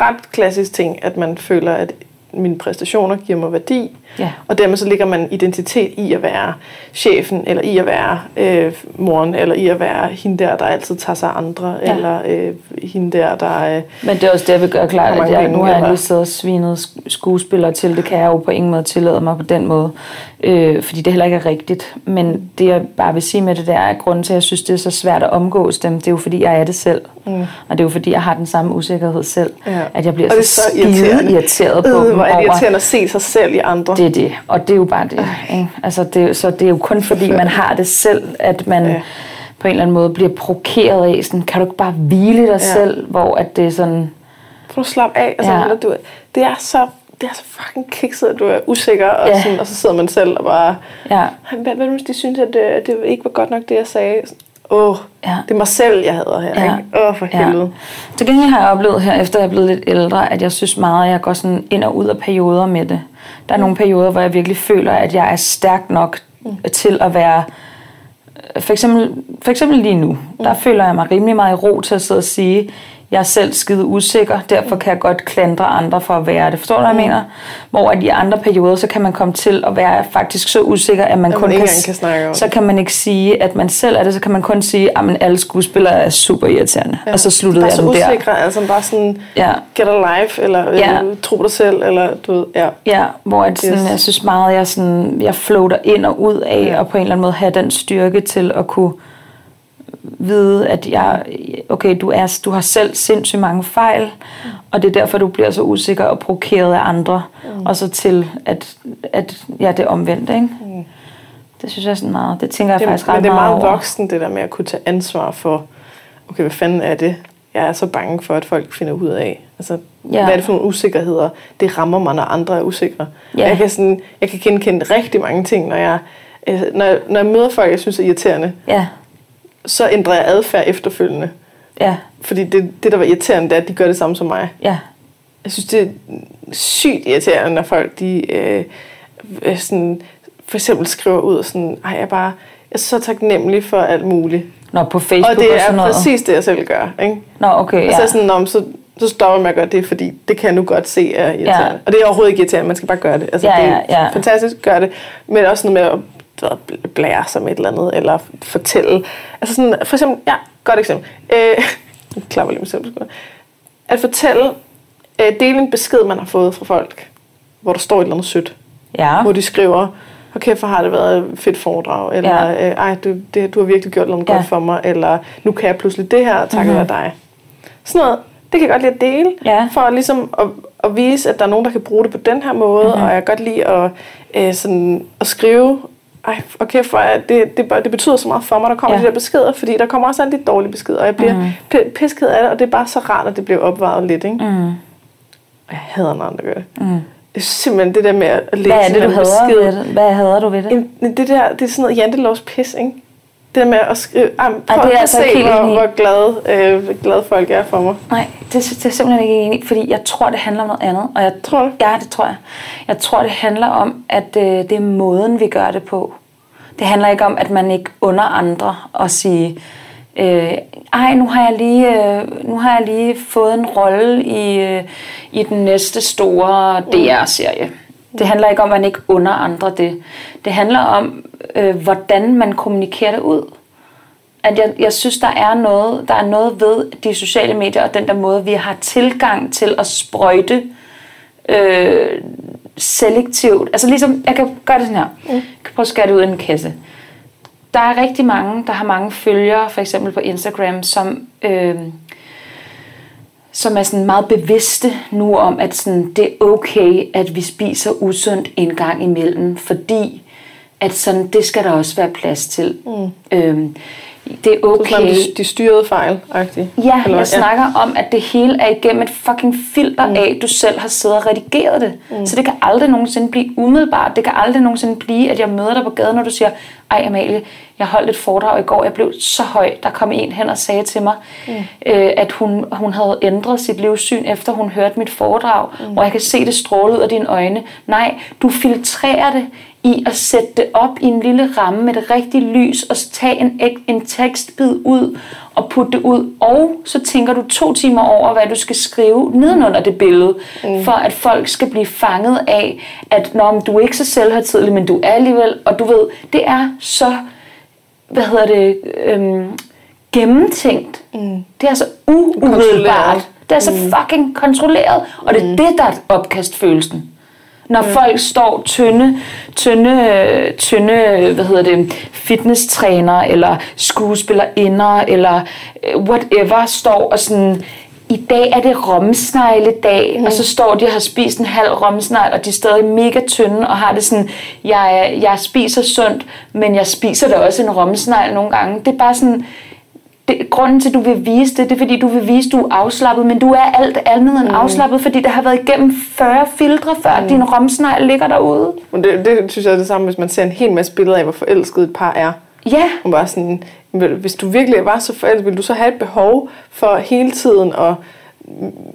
ret klassisk ting, at man føler, at mine præstationer giver mig værdi, Ja. Og dermed så ligger man identitet i at være chefen, eller i at være øh, moren, eller i at være hende der, der altid tager sig andre, ja. eller øh, hende der, der... Øh, Men det er også det, jeg vil gøre klart, at jeg, nu har jeg lige siddet og svinet skuespillere til. Det kan jeg jo på ingen måde tillade mig på den måde, øh, fordi det heller ikke er rigtigt. Men det, jeg bare vil sige med det, der er, at grunden til, at jeg synes, det er så svært at omgås dem, det er jo, fordi jeg er det selv. Mm. Og det er jo, fordi jeg har den samme usikkerhed selv, ja. at jeg bliver så, så irriteret, irriteret på øh, dem. Hvor er det irriterende at se sig selv i andre. Det er det, og det er jo bare det. Ikke? Altså det så det er jo kun fordi, man har det selv, at man ja. på en eller anden måde bliver provokeret af, sådan, kan du ikke bare hvile dig ja. selv, hvor at det er sådan... Får du slappe af? Altså, ja. du, det er så det er så fucking kikset, at du er usikker, og, ja. sådan, og så sidder man selv og bare, ja. hvad, hvad hvis de synes, at det, det ikke var godt nok, det jeg sagde? Åh, oh, ja. det er mig selv, jeg hedder her. Ja. Åh, oh, for helvede. Ja. Til gengæld har jeg oplevet her, efter jeg er blevet lidt ældre, at jeg synes meget, at jeg går sådan ind og ud af perioder med det. Der er nogle perioder, hvor jeg virkelig føler, at jeg er stærk nok mm. til at være... For eksempel, for eksempel lige nu, mm. der føler jeg mig rimelig meget i ro til at sidde og sige, jeg er selv skide usikker, derfor kan jeg godt klandre andre for at være det. Forstår du, hvad jeg mener? Hvor at i andre perioder, så kan man komme til at være faktisk så usikker, at man At kun kan, kan snakke om så kan man ikke sige, at man selv er det, så kan man kun sige, at alle skuespillere er super irriterende. Ja. Og så sluttede bare jeg så den der. usikre, altså bare sådan, Ja. get a life, eller Ja. øh, tro dig selv, eller du ved, ja. Ja, hvor at sådan, Yes. jeg synes meget, jeg, sådan, jeg floater ind og ud af, Ja. og på en eller anden måde have den styrke til at kunne vide, at jeg, okay, du, er, du har selv sindssygt mange fejl, og det er derfor, du bliver så usikker og provokeret af andre, mm. og så til, at, at ja, det er omvendt, ikke? Mm. Det synes jeg er sådan meget, det tænker jeg Det, faktisk ret men det er meget over. voksen, det der med at kunne tage ansvar for, okay, hvad fanden er det? Jeg er så bange for, at folk finder ud af. Altså, Ja. hvad er det for nogle usikkerheder? Det rammer mig, når andre er usikre. Ja. Og Jeg, kan sådan, jeg kan genkende rigtig mange ting, når jeg, øh, når, når jeg møder folk, jeg synes er irriterende, Ja, så ændrer jeg adfærd efterfølgende. ja, Fordi det, det, der var irriterende, det er, at de gør det samme som mig. ja, Jeg synes, det er sygt irriterende, når folk de, øh, øh, sådan, for eksempel skriver ud og sådan, ej, jeg er bare jeg er så taknemmelig for alt muligt. Nå, på Facebook og det og er sådan noget. præcis det, jeg selv gør. Ikke? Nå, okay, Og ja. så, er sådan, "Nå, men så, så stopper at gøre det, fordi det kan jeg nu godt se er irriterende. Ja. Og det er overhovedet ikke irriterende, man skal bare gøre det. Altså, Ja, det ja, er ja. fantastisk, gør det. Men også noget med at blære med et eller andet, eller fortælle. Altså sådan, for eksempel, ja, godt eksempel. Øh, jeg klapper lige mig selv. At fortælle, øh, dele en besked, man har fået fra folk, hvor der står et eller andet sødt. ja. Hvor de skriver, okay, for har det været et fedt foredrag, eller Ja. øh, ej, du, det, du har virkelig gjort noget Ja. godt for mig, eller nu kan jeg pludselig det her, takket Mhm. være dig. Sådan noget, det kan jeg godt lide at dele, Ja. for ligesom at, at vise, at der er nogen, der kan bruge det på den her måde, Mhm. og jeg kan godt lide at, øh, sådan, at skrive, ej, okay, for det, det, det betyder så meget for mig, der kommer Ja. de der beskeder, fordi der kommer også alle de dårlige beskeder, og jeg bliver mm. pisket af det, og det er bare så rart, at det bliver opvaret lidt, ikke? Mm. Jeg hader, når andre gør det. Mm. Jeg synes simpelthen det der med at læse Hvad er det, du en hader besked, ved det? Hvad hader du ved det? Jamen, det der, det er sådan noget jantelovs pis, ikke? Det med at skrive, ah, prøv det er altså se, helt hvor, hvor glade, øh, glade folk er for mig. Nej, det, det er simpelthen ikke enig fordi jeg tror, det handler om noget andet. Og jeg, Tror du? Ja, det tror jeg. Jeg tror, det handler om, at øh, det er måden, vi gør det på. Det handler ikke om, at man ikke under andre og sige, øh, ej, nu har jeg lige, øh, nu har jeg lige fået en rolle i, øh, i den næste store DR-serie. Det handler ikke om, at man ikke under andre det. Det handler om, øh, hvordan man kommunikerer det ud at jeg, jeg synes, der er, noget, der er noget ved de sociale medier og den der måde, vi har tilgang til at sprøjte øh, selektivt. Altså ligesom, jeg kan gøre det sådan her. Jeg kan prøve at skære det ud i en kasse. Der er rigtig mange, der har mange følgere, for eksempel på Instagram, som, øh, som er sådan meget bevidste nu om, at sådan, det er okay, at vi spiser usundt en gang imellem, fordi at sådan, det skal der også være plads til. Mm. Øhm, det er Okay. Sådan, okay. de, de styrede fejl -agtigt. Ja, Eller jeg snakker om, at det hele er igennem et fucking filter mm. af, at du selv har siddet og redigeret det. Mm. Så det kan aldrig nogensinde blive umiddelbart. Det kan aldrig nogensinde blive, at jeg møder dig på gaden, når du siger, ej Amalie, jeg holdt et foredrag i går, jeg blev så høj. Der kom en hen og sagde til mig, mm. øh, at hun, hun havde ændret sit livssyn, efter hun hørte mit foredrag, mm. hvor jeg kan se det stråle ud af dine øjne. Nej, du filtrerer det i at sætte det op i en lille ramme med det rigtige lys, og tage en, en tekstbid ud og putte det ud. Og så tænker du to timer over, hvad du skal skrive nedenunder det billede, mm. for at folk skal blive fanget af, at Nå, men du er ikke så selvhøjtidelig, men du er alligevel, og du ved, det er så, hvad hedder det, øhm, gennemtænkt. Mm. Det er så uumiddelbart. Det er så fucking kontrolleret, og det er det, der er opkastfølelsen. Når mm. folk står tynde, tynde, tynde, hvad hedder det, fitnesstræner eller skuespillerinder eller øh, whatever står og sådan, i dag er det romsnegledag, mm. og så står de og har spist en halv romsnegl, og de er stadig mega tynde og har det sådan, jeg, jeg spiser sundt, men jeg spiser da også en romsnegl nogle gange. Det er bare sådan, det, grunden til, at du vil vise det, det er, fordi du vil vise, at du er afslappet, men du er alt andet end mm. afslappet, fordi det har været igennem 40 filtre, før mm. din romsnegl ligger derude. Men det, det synes jeg er det samme, hvis man ser en hel masse billeder af, hvor forelsket et par er. Ja, Og bare sådan, hvis du virkelig var så forelsket, ville du så have et behov for hele tiden at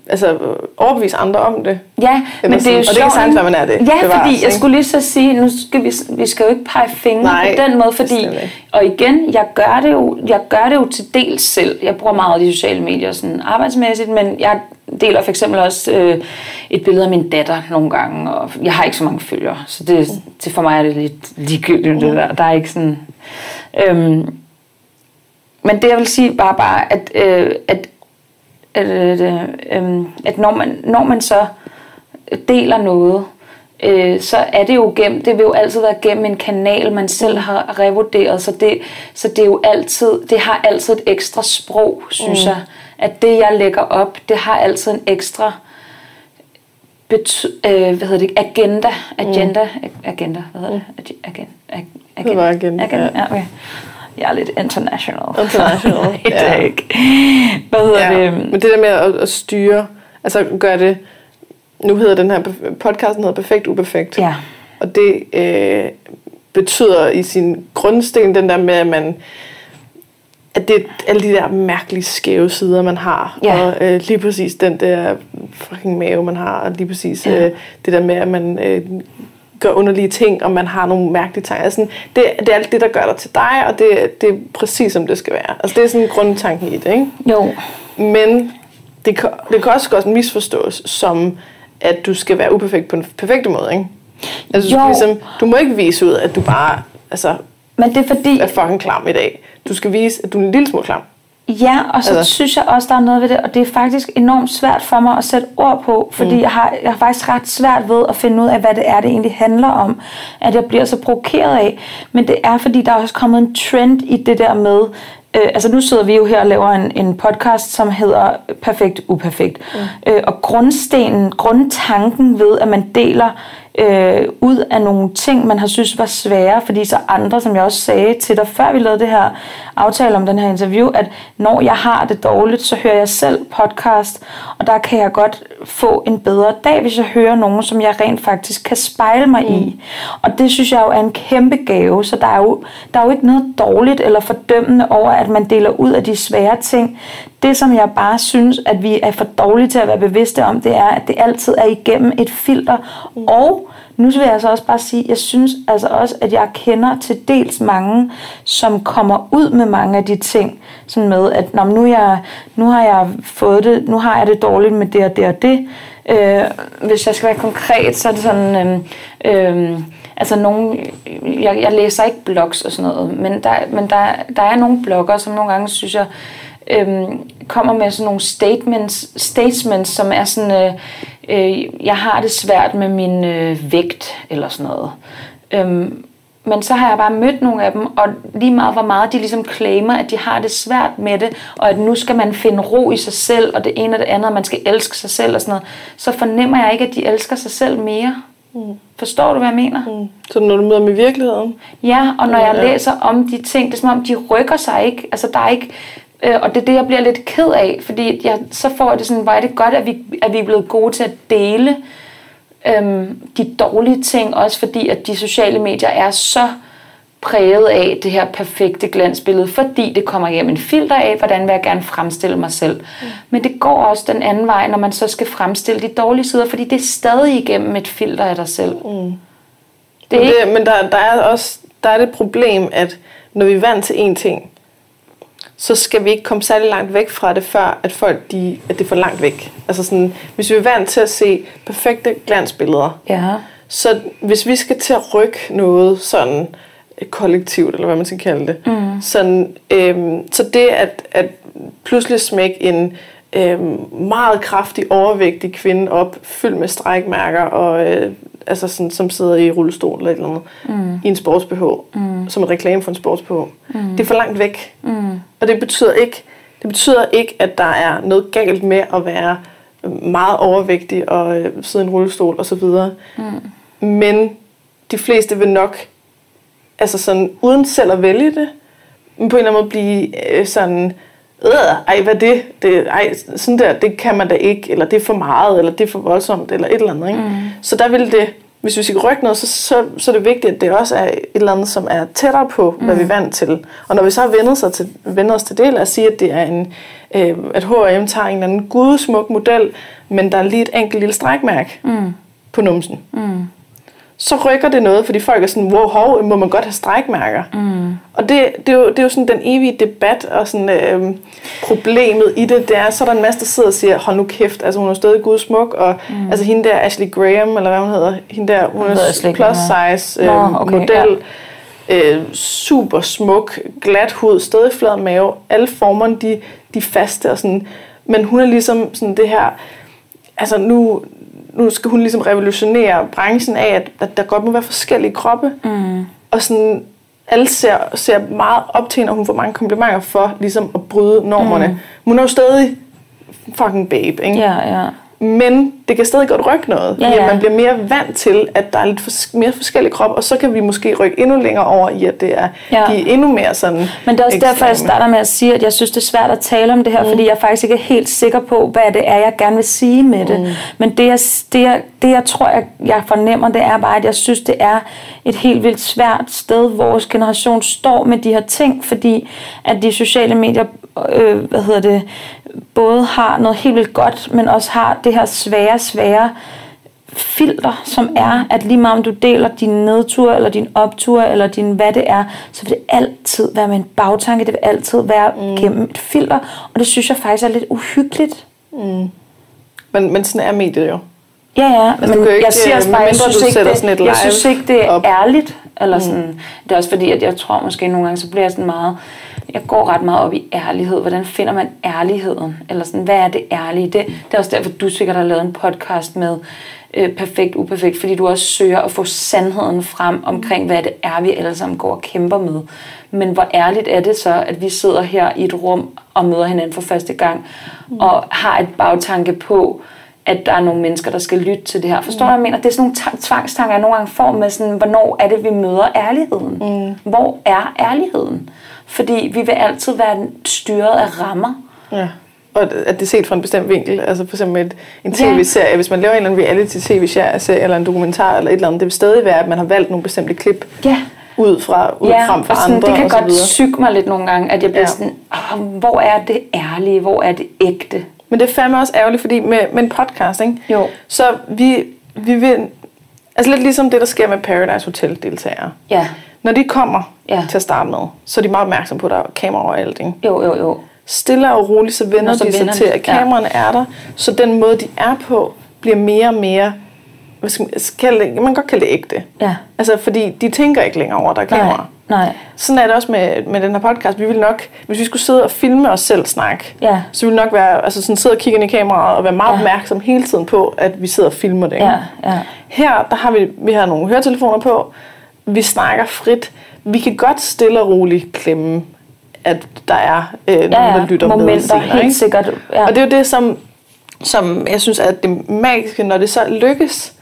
altså, overbevise andre om det. Ja, men det er jo. Og det er ikke sjovt, sandt, hvad man er det. Ja, Bevares, fordi jeg ikke? skulle lige så sige, nu skal vi, vi skal jo ikke pege fingre Nej, på den måde, fordi, og igen, jeg gør, det jo, jeg gør det jo til dels selv. Jeg bruger meget de sociale medier sådan arbejdsmæssigt, men jeg deler for eksempel også øh, et billede af min datter nogle gange, og jeg har ikke så mange følgere, så det, det for mig er det lidt ligegyldigt, det der. Der er ikke sådan... Øhm, men det jeg vil sige bare, bare at, øh, at, at, at, øh, øh, at når, man, når man så deler noget, øh, så er det jo gennem, det vil jo altid være gennem en kanal, man selv har revurderet, så det, så det er jo altid, det har altid et ekstra sprog, synes mm. jeg. At det, jeg lægger op, det har altid en ekstra bety- øh, hvad hedder det, agenda, agenda, mm. agenda, hvad hedder det, Ag- agenda, ag- Det var agenda, agenda, ja. okay. Jeg er lidt international. International, I ja. dag. Hvad hedder Ja, det? men det der med at, at styre, altså gøre det, nu hedder den her podcasten hedder Perfekt Uperfekt. Ja. Og det øh, betyder i sin grundsten den der med, at man at det er alle de der mærkelige skæve sider, man har. Ja. Og øh, lige præcis den der fucking mave, man har. Og lige præcis Ja. øh, det der med, at man øh, gør underlige ting, og man har nogle mærkelige tanker. Altså, sådan, det, det er alt det, der gør dig til dig, og det, det er præcis, som det skal være. Altså, det er sådan grundtanken i det, ikke? Jo. Men det kan, det kan også godt misforstås som, at du skal være uperfekt på den perfekte måde, ikke? Altså, du, Jo. skal ligesom, du må ikke vise ud, at du bare altså, Men det er fordi, er fucking klam i dag. Du skal vise, at du er en lille smule klam. Ja, og så Altså- altså. synes jeg også, der er noget ved det, og det er faktisk enormt svært for mig at sætte ord på, fordi mm. jeg, har, jeg har faktisk ret svært ved at finde ud af, hvad det er, det egentlig handler om, at jeg bliver så provokeret af. Men det er, fordi der er også kommet en trend i det der med, øh, altså nu sidder vi jo her og laver en, en podcast, som hedder Perfekt Uperfekt. Mm. Øh, og grundstenen, grundtanken ved, at man deler øh, ud af nogle ting, man har synes var svære, fordi så andre, som jeg også sagde til dig, før vi lavede det her aftale om den her interview, at når jeg har det dårligt, så hører jeg selv podcast, og der kan jeg godt få en bedre dag, hvis jeg hører nogen, som jeg rent faktisk kan spejle mig mm. i. Og det synes jeg jo er en kæmpe gave, så der er, jo, der er jo ikke noget dårligt eller fordømmende over, at man deler ud af de svære ting. Det, som jeg bare synes, at vi er for dårlige til at være bevidste om, det er, at det altid er igennem et filter. Mm. Og nu vil jeg så også bare sige, jeg synes altså også, at jeg kender til dels mange, som kommer ud med mange af de ting, sådan med, at Nå, nu, jeg, nu har jeg fået det, nu har jeg det dårligt med det og det og det. Øh, hvis jeg skal være konkret, så er det sådan, øh, øh, altså nogen, jeg, jeg læser ikke blogs og sådan noget, men der, men der, der er nogle blogger, som nogle gange synes jeg, øhm, kommer med sådan nogle statements, statements som er sådan, øh, øh, jeg har det svært med min øh, vægt, eller sådan noget. Øhm, men så har jeg bare mødt nogle af dem, og lige meget hvor meget de ligesom claimer, at de har det svært med det, og at nu skal man finde ro i sig selv, og det ene og det andet, og man skal elske sig selv og sådan noget, så fornemmer jeg ikke, at de elsker sig selv mere. Mm. Forstår du, hvad jeg mener? Mm. Så når du møder dem i virkeligheden, Ja, og når jeg Ja. læser om de ting, det er som om, de rykker sig ikke. Altså, der er ikke... Øh, og det er det, jeg bliver lidt ked af, fordi jeg, så får jeg det sådan, hvor er det godt, at vi, at vi er blevet gode til at dele øhm, de dårlige ting, også fordi at de sociale medier er så præget af det her perfekte glansbillede, fordi det kommer hjem en filter af, hvordan vil jeg gerne fremstille mig selv. Mm. Men det går også den anden vej, når man så skal fremstille de dårlige sider, fordi det er stadig igennem et filter af dig selv. Mm. Det er Men, ikke, det, men der, der er også der er det problem, at når vi er vant til én ting, så skal vi ikke komme særlig langt væk fra det, før at folk de, at det er for langt væk. Altså sådan, hvis vi er vant til at se perfekte glansbilleder, ja. så hvis vi skal til at rykke noget sådan øh, kollektivt, eller hvad man skal kalde det, mm. sådan, øhm, så det at, at pludselig smække en øhm, meget kraftig, overvægtig kvinde op, fyldt med strækmærker, og øh, altså sådan, som sidder i rullestol eller et eller andet, mm. i en sports-BH, mm. som en reklame for en sports-BH. Mm. Det er for langt væk. Mm. Og det betyder ikke, det betyder ikke, at der er noget galt med at være meget overvægtig og øh, sidde i en rullestol osv. Mm. Men de fleste vil nok, altså sådan, uden selv at vælge det, men på en eller anden måde blive øh, sådan, øh, ej, hvad er det? det? Ej, sådan der, det kan man da ikke, eller det er for meget, eller det er for voldsomt, eller et eller andet. Ikke? Mm. Så der vil det hvis vi skal rykke noget, så, så, så er det vigtigt, at det også er et eller andet, som er tættere på, hvad vi er vant til. Og når vi så har vendt, sig til, vendt os til det, lad os sige, at det er en, øh, at H&M tager en eller anden gudsmuk model, men der er lige et enkelt lille strækmærke mm. på numsen. Mm. Så rykker det noget, fordi folk er sådan, wow, hov, må man godt have strækmærker? Mm. Og det, det, er jo, det er jo sådan den evige debat og sådan, øh, problemet i det, det er, så er der en masse, der sidder og siger, hold nu kæft, altså hun er stadig gudsmuk, og mm. altså hende der Ashley Graham, eller hvad hun hedder, hende der, hun er plus size øh, Nå, okay, model, ja. øh, super smuk, glat hud, stadig flad mave, alle formerne, de, de faste og sådan, men hun er ligesom sådan det her, altså nu, nu skal hun ligesom revolutionere branchen af, at, at der godt må være forskellige kroppe, mm. og sådan alle ser, ser meget op til hende, og hun får mange komplimenter for ligesom at bryde normerne. Mm. Hun er jo stadig fucking babe, ikke? Ja, ja. Men det kan stadig godt rykke noget. Ja, ja. Man bliver mere vant til, at der er lidt fors- mere forskellige krop, og så kan vi måske rykke endnu længere over i, at det er, Ja. de er endnu mere sådan Men det er også ekstreme. derfor, jeg starter med at sige, at jeg synes, det er svært at tale om det her, mm. fordi jeg faktisk ikke er helt sikker på, hvad det er, jeg gerne vil sige med det. Mm. Men det jeg, det, jeg, det, jeg tror, jeg, jeg fornemmer, det er bare, at jeg synes, det er et helt vildt svært sted, vores generation står med de her ting, fordi at de sociale medier, øh, hvad hedder det, både har noget helt vildt godt, men også har det her svære, svære filter, som er, at lige meget om du deler din nedtur, eller din optur, eller din hvad det er, så vil det altid være med en bagtanke, det vil altid være mm. gennem et filter, og det synes jeg faktisk er lidt uhyggeligt. Men, men sådan er mediet jo. Ja, ja, Altså, men du kan jo ikke, jeg siger også øh, bare, jeg synes, ikke, det, sådan et jeg synes ikke, det er op. ærligt. Eller sådan. Mm. Det er også fordi, at jeg tror måske nogle gange, så bliver jeg sådan meget... Jeg går ret meget op i ærlighed. Hvordan finder man ærligheden? Eller sådan, hvad er det ærlige? Det, det er også derfor, du sikkert har lavet en podcast med øh, Perfekt Uperfekt, fordi du også søger at få sandheden frem omkring, hvad det er, vi alle sammen går og kæmper med. Men hvor ærligt er det så, at vi sidder her i et rum og møder hinanden for første gang, mm. og har et bagtanke på, at der er nogle mennesker, der skal lytte til det her. Forstår du, hvad jeg mener? Det er sådan nogle ta- tvangstanker, jeg nogle gange får med sådan, hvornår er det, vi møder ærligheden? Mm. Hvor er ærligheden? Fordi vi vil altid være styret af rammer. Ja. Og at det er set fra en bestemt vinkel. Altså for eksempel et, en tv-serie. Hvis man laver en eller anden reality-tv-serie, eller en dokumentar, eller et eller andet, det vil stadig være, at man har valgt nogle bestemte klip Ja. ud, fra, ud Ja, frem for og sådan, andre. det kan og godt syge mig lidt nogle gange, at jeg bliver Ja. sådan, "Åh, hvor er det ærlige? Hvor er det ægte? Men det er fandme også ærgerligt, fordi med, med en podcast, ikke? Jo. så vi, vi vil... Altså lidt ligesom det, der sker med Paradise Hotel-deltagere. Ja, Når de kommer Ja. til at starte med, så er de meget opmærksomme på, at der er kamera overalt. Ikke? jo, jo, jo. Stille og roligt, så vender Nå, så de sig til, at kameraerne er der. Så den måde, de er på, bliver mere og mere... Hvad skal man, kalde det, man kan godt kalde det ægte. Ja. Altså, fordi de tænker ikke længere over, at der er kamera. Nej, nej. Sådan er det også med, med den her podcast. Vi vil nok, hvis vi skulle sidde og filme os selv snakke, Ja. så ville vi nok være, altså sådan sidde og kigge ind i kameraet og være meget Ja. opmærksom hele tiden på, at vi sidder og filmer det. ikke? Ja, ja. Her, der har vi, vi har nogle høretelefoner på. Vi snakker frit. Vi kan godt stille og roligt klemme, at der er øh, nogen, Ja, der ja. lytter med Momenter, senere. helt ikke? sikkert. Ja. Og det er jo det, som, som jeg synes er det magiske, når det så lykkes,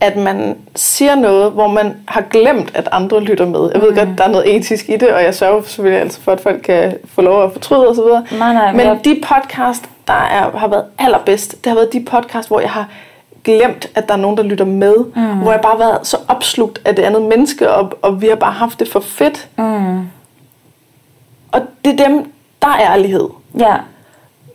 at man siger noget, hvor man har glemt, at andre lytter med. Jeg ved Mm. godt, der er noget etisk i det, og jeg sørger selvfølgelig altid for, at folk kan få lov at fortryde osv. Nej, nej, men men jeg- de podcast, der er, har været allerbedst, det har været de podcast, hvor jeg har glemt, at der er nogen, der lytter med. Mm. Hvor jeg bare har været så opslugt af det andet menneske, og, og vi har bare haft det for fedt. Mm. Og det er dem, der er ærlighed. Ja,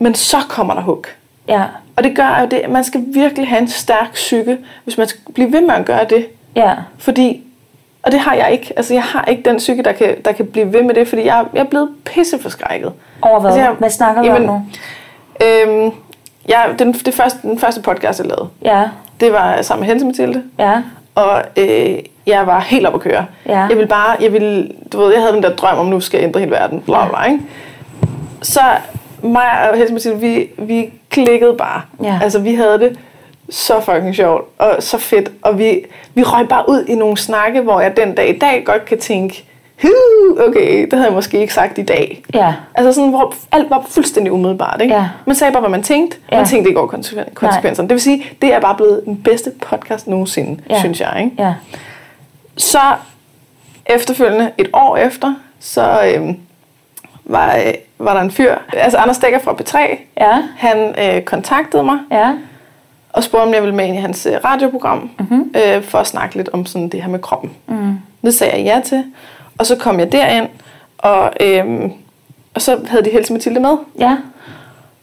Men så kommer der hug. ja, Og det gør jo det, at man skal virkelig have en stærk psyke, hvis man skal blive ved med at gøre det. ja. Fordi, og det har jeg ikke. Altså, jeg har ikke den psyke, der kan, der kan blive ved med det, fordi jeg, jeg er blevet pisseforskrækket. Over hvad? Altså, jeg- hvad snakker du om nu? Øhm, jeg, den, det første, den første podcast, jeg lavede, Ja, det var sammen med Helse Mathilde. ja, Og øh, jeg var helt op at køre. Ja. Jeg ville bare, jeg ville, du ved, jeg havde den der drøm om, nu skal jeg ændre hele verden. Bla, bla, ikke? Så mig og Helse Mathilde, vi, vi klikkede bare. Ja. Altså, vi havde det så fucking sjovt og så fedt. Og vi, vi røg bare ud i nogle snakke, hvor jeg den dag i dag godt kan tænke, "Huh, okay, det havde jeg måske ikke sagt i dag. ja, Altså sådan, hvor alt var fuldstændig umiddelbart. Ikke? Ja. Man sagde bare, hvad man tænkte. Ja. Man tænkte ikke over konsekven- konsekvenserne. Det vil sige, det er bare blevet den bedste podcast nogensinde, Ja. synes jeg. Ikke? ja, Så efterfølgende, et år efter, så øhm, var, øh, var der en fyr, altså Anders Dækker fra P3, ja, han øh, kontaktede mig, ja, og spurgte, om jeg ville med ind i hans øh, radioprogram, mm-hmm. øh, for at snakke lidt om sådan det her med kroppen. Mm. Det sagde jeg ja til, og så kom jeg derind, og, øhm, og så havde de Helse Mathilde med. Ja.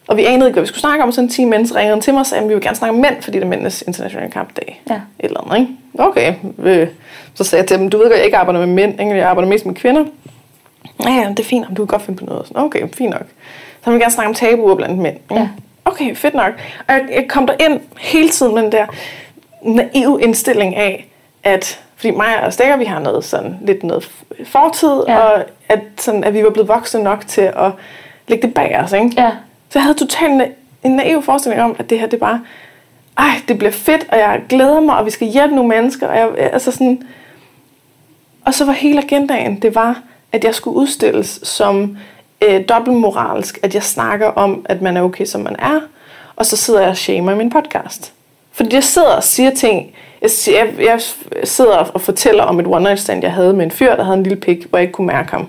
Og vi anede ikke, hvad vi skulle snakke om, og sådan 10 mennesker ringede til mig og sagde, at vi vil gerne snakke om mænd, fordi det er mændenes internationale kampdag. Ja. Et eller andet, ikke? Okay. Øh, Så sagde jeg til dem, du ved godt, jeg ikke arbejder med mænd, ikke? jeg arbejder mest med kvinder. Ja, ja, det er fint, om du kan godt finde på noget. Sådan, Okay, fint nok. Så vil vi gerne snakke om tabuer blandt mænd. ikke? Ja. Okay, fedt nok. Og jeg, jeg kom der ind hele tiden med den der naiv indstilling af, at fordi mig og Stikker, vi har noget sådan lidt noget fortid, Ja. og at, sådan, at vi var blevet voksne nok til at lægge det bag os. Ikke? Ja. Så jeg havde totalt en naiv forestilling om, at det her, det bare, ej, det bliver fedt, og jeg glæder mig, og vi skal hjælpe nogle mennesker. Og, jeg, altså sådan, og så var hele agendaen, det var, at jeg skulle udstilles som øh, dobbeltmoralsk, at jeg snakker om, at man er okay, som man er, og så sidder jeg og shamer i min podcast. Fordi jeg sidder og siger ting, jeg, jeg, jeg sidder og fortæller om et one night stand, jeg havde med en fyr, der havde en lille pik, hvor jeg ikke kunne mærke ham.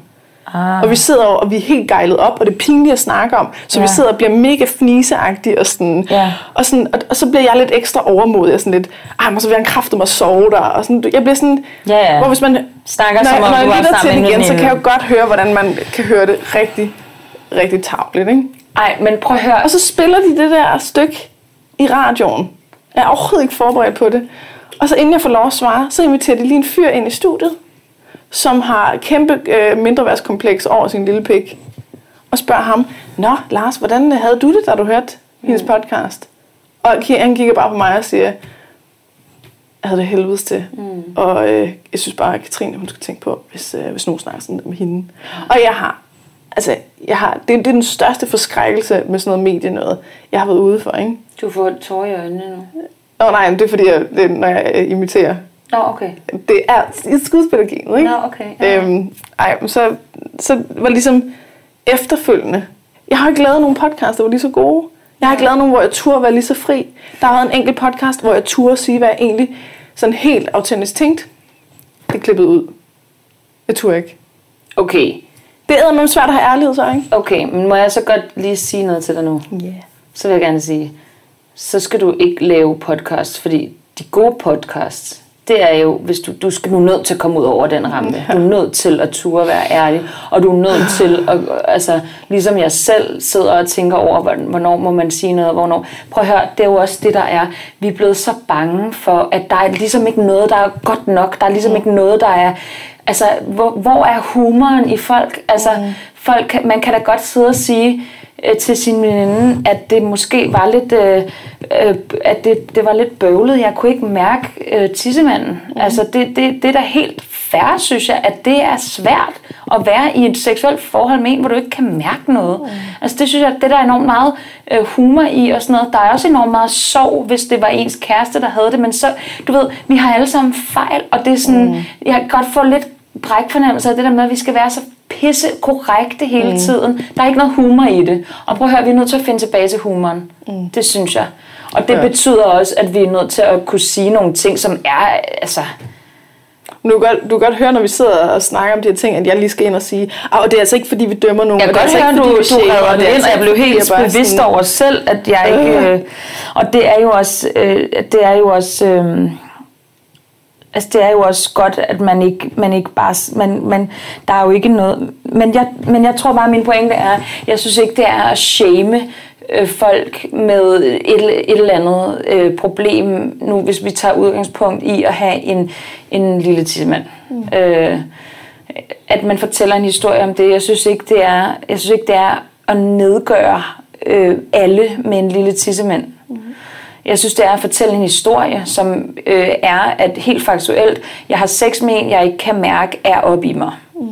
Ah. Og vi sidder og vi er helt gejlet op, og det er pinligt at snakke om. Så ja. Vi sidder og bliver mega fniseagtige. Og, sådan, Ja. og, sådan, og, og, så bliver jeg lidt ekstra overmodig. Og sådan lidt, ej, men så vil jeg kræfte mig sove der. Og sådan, jeg bliver sådan, Ja, ja. hvor hvis man, Snakker når, som om, når jeg lytter til det igen, så kan jeg jo godt høre, hvordan man kan høre det rigtig, rigtig tavligt. Ikke? Ej, men prøv at høre. Og så spiller de det der stykke i radioen. Jeg er overhovedet ikke forberedt på det. Og så inden jeg får lov at svare, så inviterer de lige en fyr ind i studiet, som har kæmpe øh, mindreværdskompleks over sin lille pik. Og spørger ham, Nå, Lars, hvordan havde du det, da du hørte hendes podcast? Og han kigger bare på mig og siger, jeg havde det helvedes til. Mm. Og øh, jeg synes bare, at Katrine, hun skal tænke på, hvis, øh, hvis nogen snakker sådan med hende. Og jeg har, altså, jeg har, det, det er den største forskrækkelse med sådan noget medie noget, jeg har været ude for, ikke? Du får tårer i øjnene nu. Oh, nej, men det er fordi, jeg, det, når jeg øh, imiterer. Nå, okay. Det er et skuespillergenet, ikke? Nå, okay. Ja. Øhm, ej, men så, så var ligesom efterfølgende. Jeg har ikke lavet nogen podcast, der var lige så gode. Jeg har ikke lavet nogen, hvor jeg turde være lige så fri. Der har været en enkelt podcast, hvor jeg turde sige, hvad jeg egentlig sådan helt autentisk tænkt. Det er klippet ud. Jeg turde ikke. Okay. Det er med svært at have ærlighed så, ikke? Okay, men må jeg så godt lige sige noget til dig nu? Ja. Yeah. Så vil jeg gerne sige, så skal du ikke lave podcast, fordi de gode podcasts, det er jo, hvis du, du skal nu er nødt til at komme ud over den rampe. Du er nødt til at ture være ærlig, og du er nødt til at, altså, ligesom jeg selv sidder og tænker over, hvornår må man sige noget, hvornår. Prøv at høre, det er jo også det, der er. Vi er blevet så bange for, at der er ligesom ikke noget, der er godt nok. Der er ligesom ikke noget, der er, altså, hvor, hvor er humoren i folk? Altså, folk, kan- man kan da godt sidde og sige, øh, til sin veninde, at det måske var lidt, øh, øh, at det, det var lidt bøvlet. Jeg kunne ikke mærke øh, tissemanden. Mm. Altså det, det, det er da helt fair, synes jeg, at det er svært at være i et seksuelt forhold med en, hvor du ikke kan mærke noget. Mm. Altså det synes jeg, det der er enormt meget øh, humor i og sådan noget. Der er også enormt meget sorg, hvis det var ens kæreste, der havde det. Men så, du ved, vi har alle sammen fejl, og det er sådan, mm. jeg kan godt få lidt brækfornemmelse af det der med, at vi skal være så pisse korrekte hele mm. tiden. Der er ikke noget humor i det. Og prøv at høre, vi er nødt til at finde tilbage til humoren. Mm. Det synes jeg. Og det Ja. betyder også, at vi er nødt til at kunne sige nogle ting, som er, altså... Du kan, godt, du kan godt høre, når vi sidder og snakker om de her ting, at jeg lige skal ind og sige, og det er altså ikke, fordi vi dømmer nogen. Jeg og kan godt altså høre, ikke, du, fordi du shamer, redder det det altså og jeg blev helt jeg bevidst sådan- over selv, at jeg ikke... Øh. Øh, og det er jo også... Øh, det er jo også... Øh, Altså det er jo også godt, at man ikke, man ikke bare, man, man, der er jo ikke noget, men jeg, men jeg tror bare, at min pointe er, jeg synes ikke, det er at shame øh, folk med et, et eller andet øh, problem, nu hvis vi tager udgangspunkt i at have en, en lille tissemand. Mm. Øh, at man fortæller en historie om det, jeg synes ikke, det er, jeg synes ikke, det er at nedgøre øh, alle med en lille tissemand. Jeg synes, det er at fortælle en historie, som øh, er, at helt faktuelt, jeg har sex med en, jeg ikke kan mærke, er op i mig. Mm.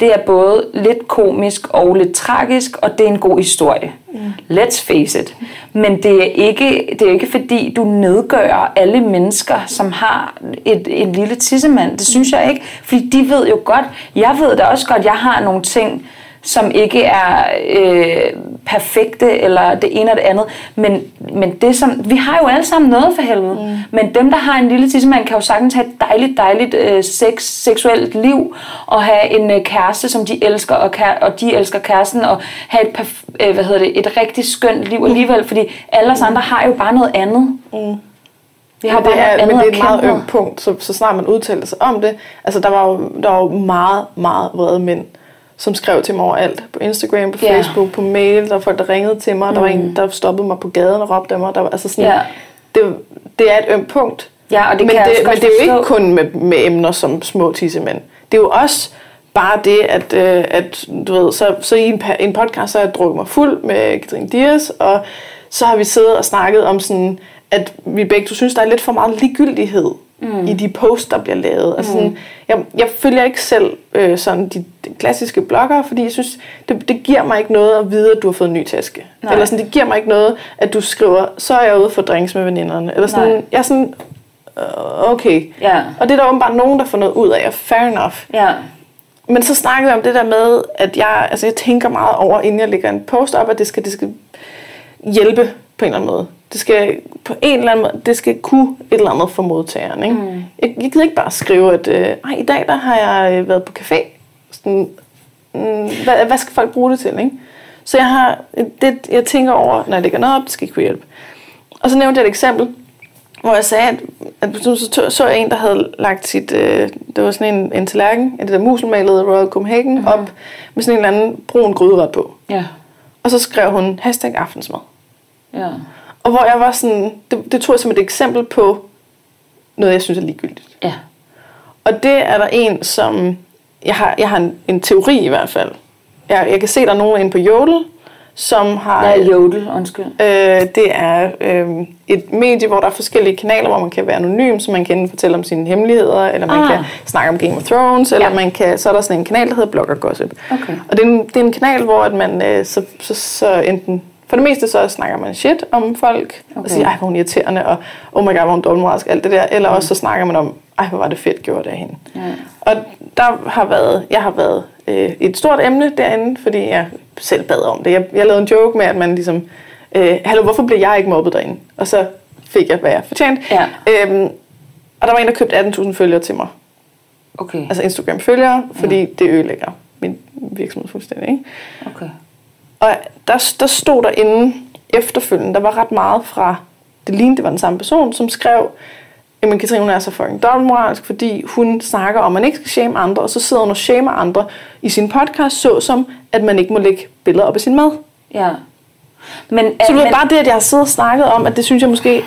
Det er både lidt komisk og lidt tragisk, og det er en god historie. Mm. Let's face it. Men det er, ikke, det er ikke fordi, du nedgør alle mennesker, som har et, en lille tissemand. Det synes jeg ikke. Fordi de ved jo godt, jeg ved da også godt, jeg har nogle ting, som ikke er øh, perfekte, eller det ene og det andet. Men, men det som, vi har jo alle sammen noget for helvede. Mm. Men dem, der har en lille tissemand, kan jo sagtens have et dejligt, dejligt øh, sex, seksuelt liv, og have en øh, kæreste, som de elsker, og, kære, og de elsker kæresten, og have et, perf- øh, hvad hedder det, et rigtig skønt liv alligevel, fordi alle os andre har jo bare noget andet. Mm. Vi har det bare er, men det er et meget ømt punkt, så, så snart man udtaler sig om det. Altså, der var jo, der var jo meget, meget vrede mænd, som skrev til mig overalt. På Instagram, på Ja. Facebook, på mail. Der var folk, der ringede til mig. Mm. Der var en, der stoppede mig på gaden og råbte af mig. Der var, altså sådan, Ja. det, det er et ømt punkt. Ja, og det men, kan det, men det er jo ikke kun med, med emner som små tissemænd. Det er jo også bare det, at, øh, at du ved, så, så i en, en podcast, så har jeg drukket mig fuld med Katrine Dias, og så har vi siddet og snakket om sådan, at vi begge to synes, der er lidt for meget ligegyldighed mm. i de posts, der bliver lavet. Altså sådan, jeg, jeg følger ikke selv øh, sådan de, de klassiske bloggere, fordi jeg synes, det, det giver mig ikke noget at vide, at du har fået en ny taske. Nej. Eller sådan, det giver mig ikke noget, at du skriver, så er jeg ude for drinks med veninderne. Eller sådan, Nej. jeg er sådan, øh, okay. Ja. Og det er der åbenbart nogen, der får noget ud af, fair enough. Ja. Men så snakker vi om det der med, at jeg, altså jeg tænker meget over, inden jeg lægger en post op, at det skal, det skal hjælpe på en eller anden måde. Det skal på en eller anden måde, det skal kunne et eller andet for modtageren. Ikke? Mm. Jeg, jeg gider ikke bare skrive, at øh, Ej, i dag der har jeg øh, været på café. Sådan, mm, hvad, hvad skal folk bruge det til? Ikke? Så jeg har, det, jeg tænker over, når jeg lægger noget op, det skal kunne hjælpe. Og så nævnte jeg et eksempel, hvor jeg sagde, at, at så, så, så jeg en, der havde lagt sit, øh, det var sådan en, en tallerken, af det der muselmalede Royal Copenhagen, mm. op med sådan en eller anden brun gryderet på. Ja. Og så skrev hun hashtag aftensmad. Ja. Og hvor jeg var sådan, det, det tog jeg som et eksempel på noget, jeg synes er ligegyldigt. Ja. Og det er der en, som, jeg har, jeg har en, en teori i hvert fald. Jeg, jeg kan se, der er nogen inde på Jodel, som har... Hvad er jodel? Undskyld. Øh, det er øh, et medie, hvor der er forskellige kanaler, hvor man kan være anonym, så man kan fortælle om sine hemmeligheder, eller man Ah. kan snakke om Game of Thrones, eller Ja. man kan, så er der sådan en kanal, der hedder Blogger Gossip. Okay. Og det er, en, det er en kanal, hvor at man øh, så, så, så enten, for det meste så snakker man shit om folk, okay. og siger, ej hvor hun irriterende, og oh my god, hvor hun dobbeltmoralsk, alt det der, eller også så snakker man om, ej hvor var det fedt gjort af hende. Ja. Og der har været, jeg har været øh, et stort emne derinde, fordi jeg selv bad om det. Jeg, jeg lavede en joke med, at man ligesom, øh, hallo, hvorfor blev jeg ikke mobbet derinde? Og så fik jeg, hvad jeg fortjente. Ja. Øhm, og der var en, der købte 18.000 følgere til mig. Okay. Altså Instagram-følgere, fordi ja. det ødelægger min virksomhed fuldstændig. Ikke? Okay. Og der, der stod der inde efterfølgende, der var ret meget fra, det lignede, det var den samme person, som skrev, jamen Katrine, hun er så fucking dobbeltmoralsk, fordi hun snakker om, at man ikke skal shame andre, og så sidder hun og shamer andre i sin podcast, såsom, at man ikke må lægge billeder op af sin mad. Ja. Men, Så du ved men, bare det, at jeg har siddet og snakket om, at det synes jeg måske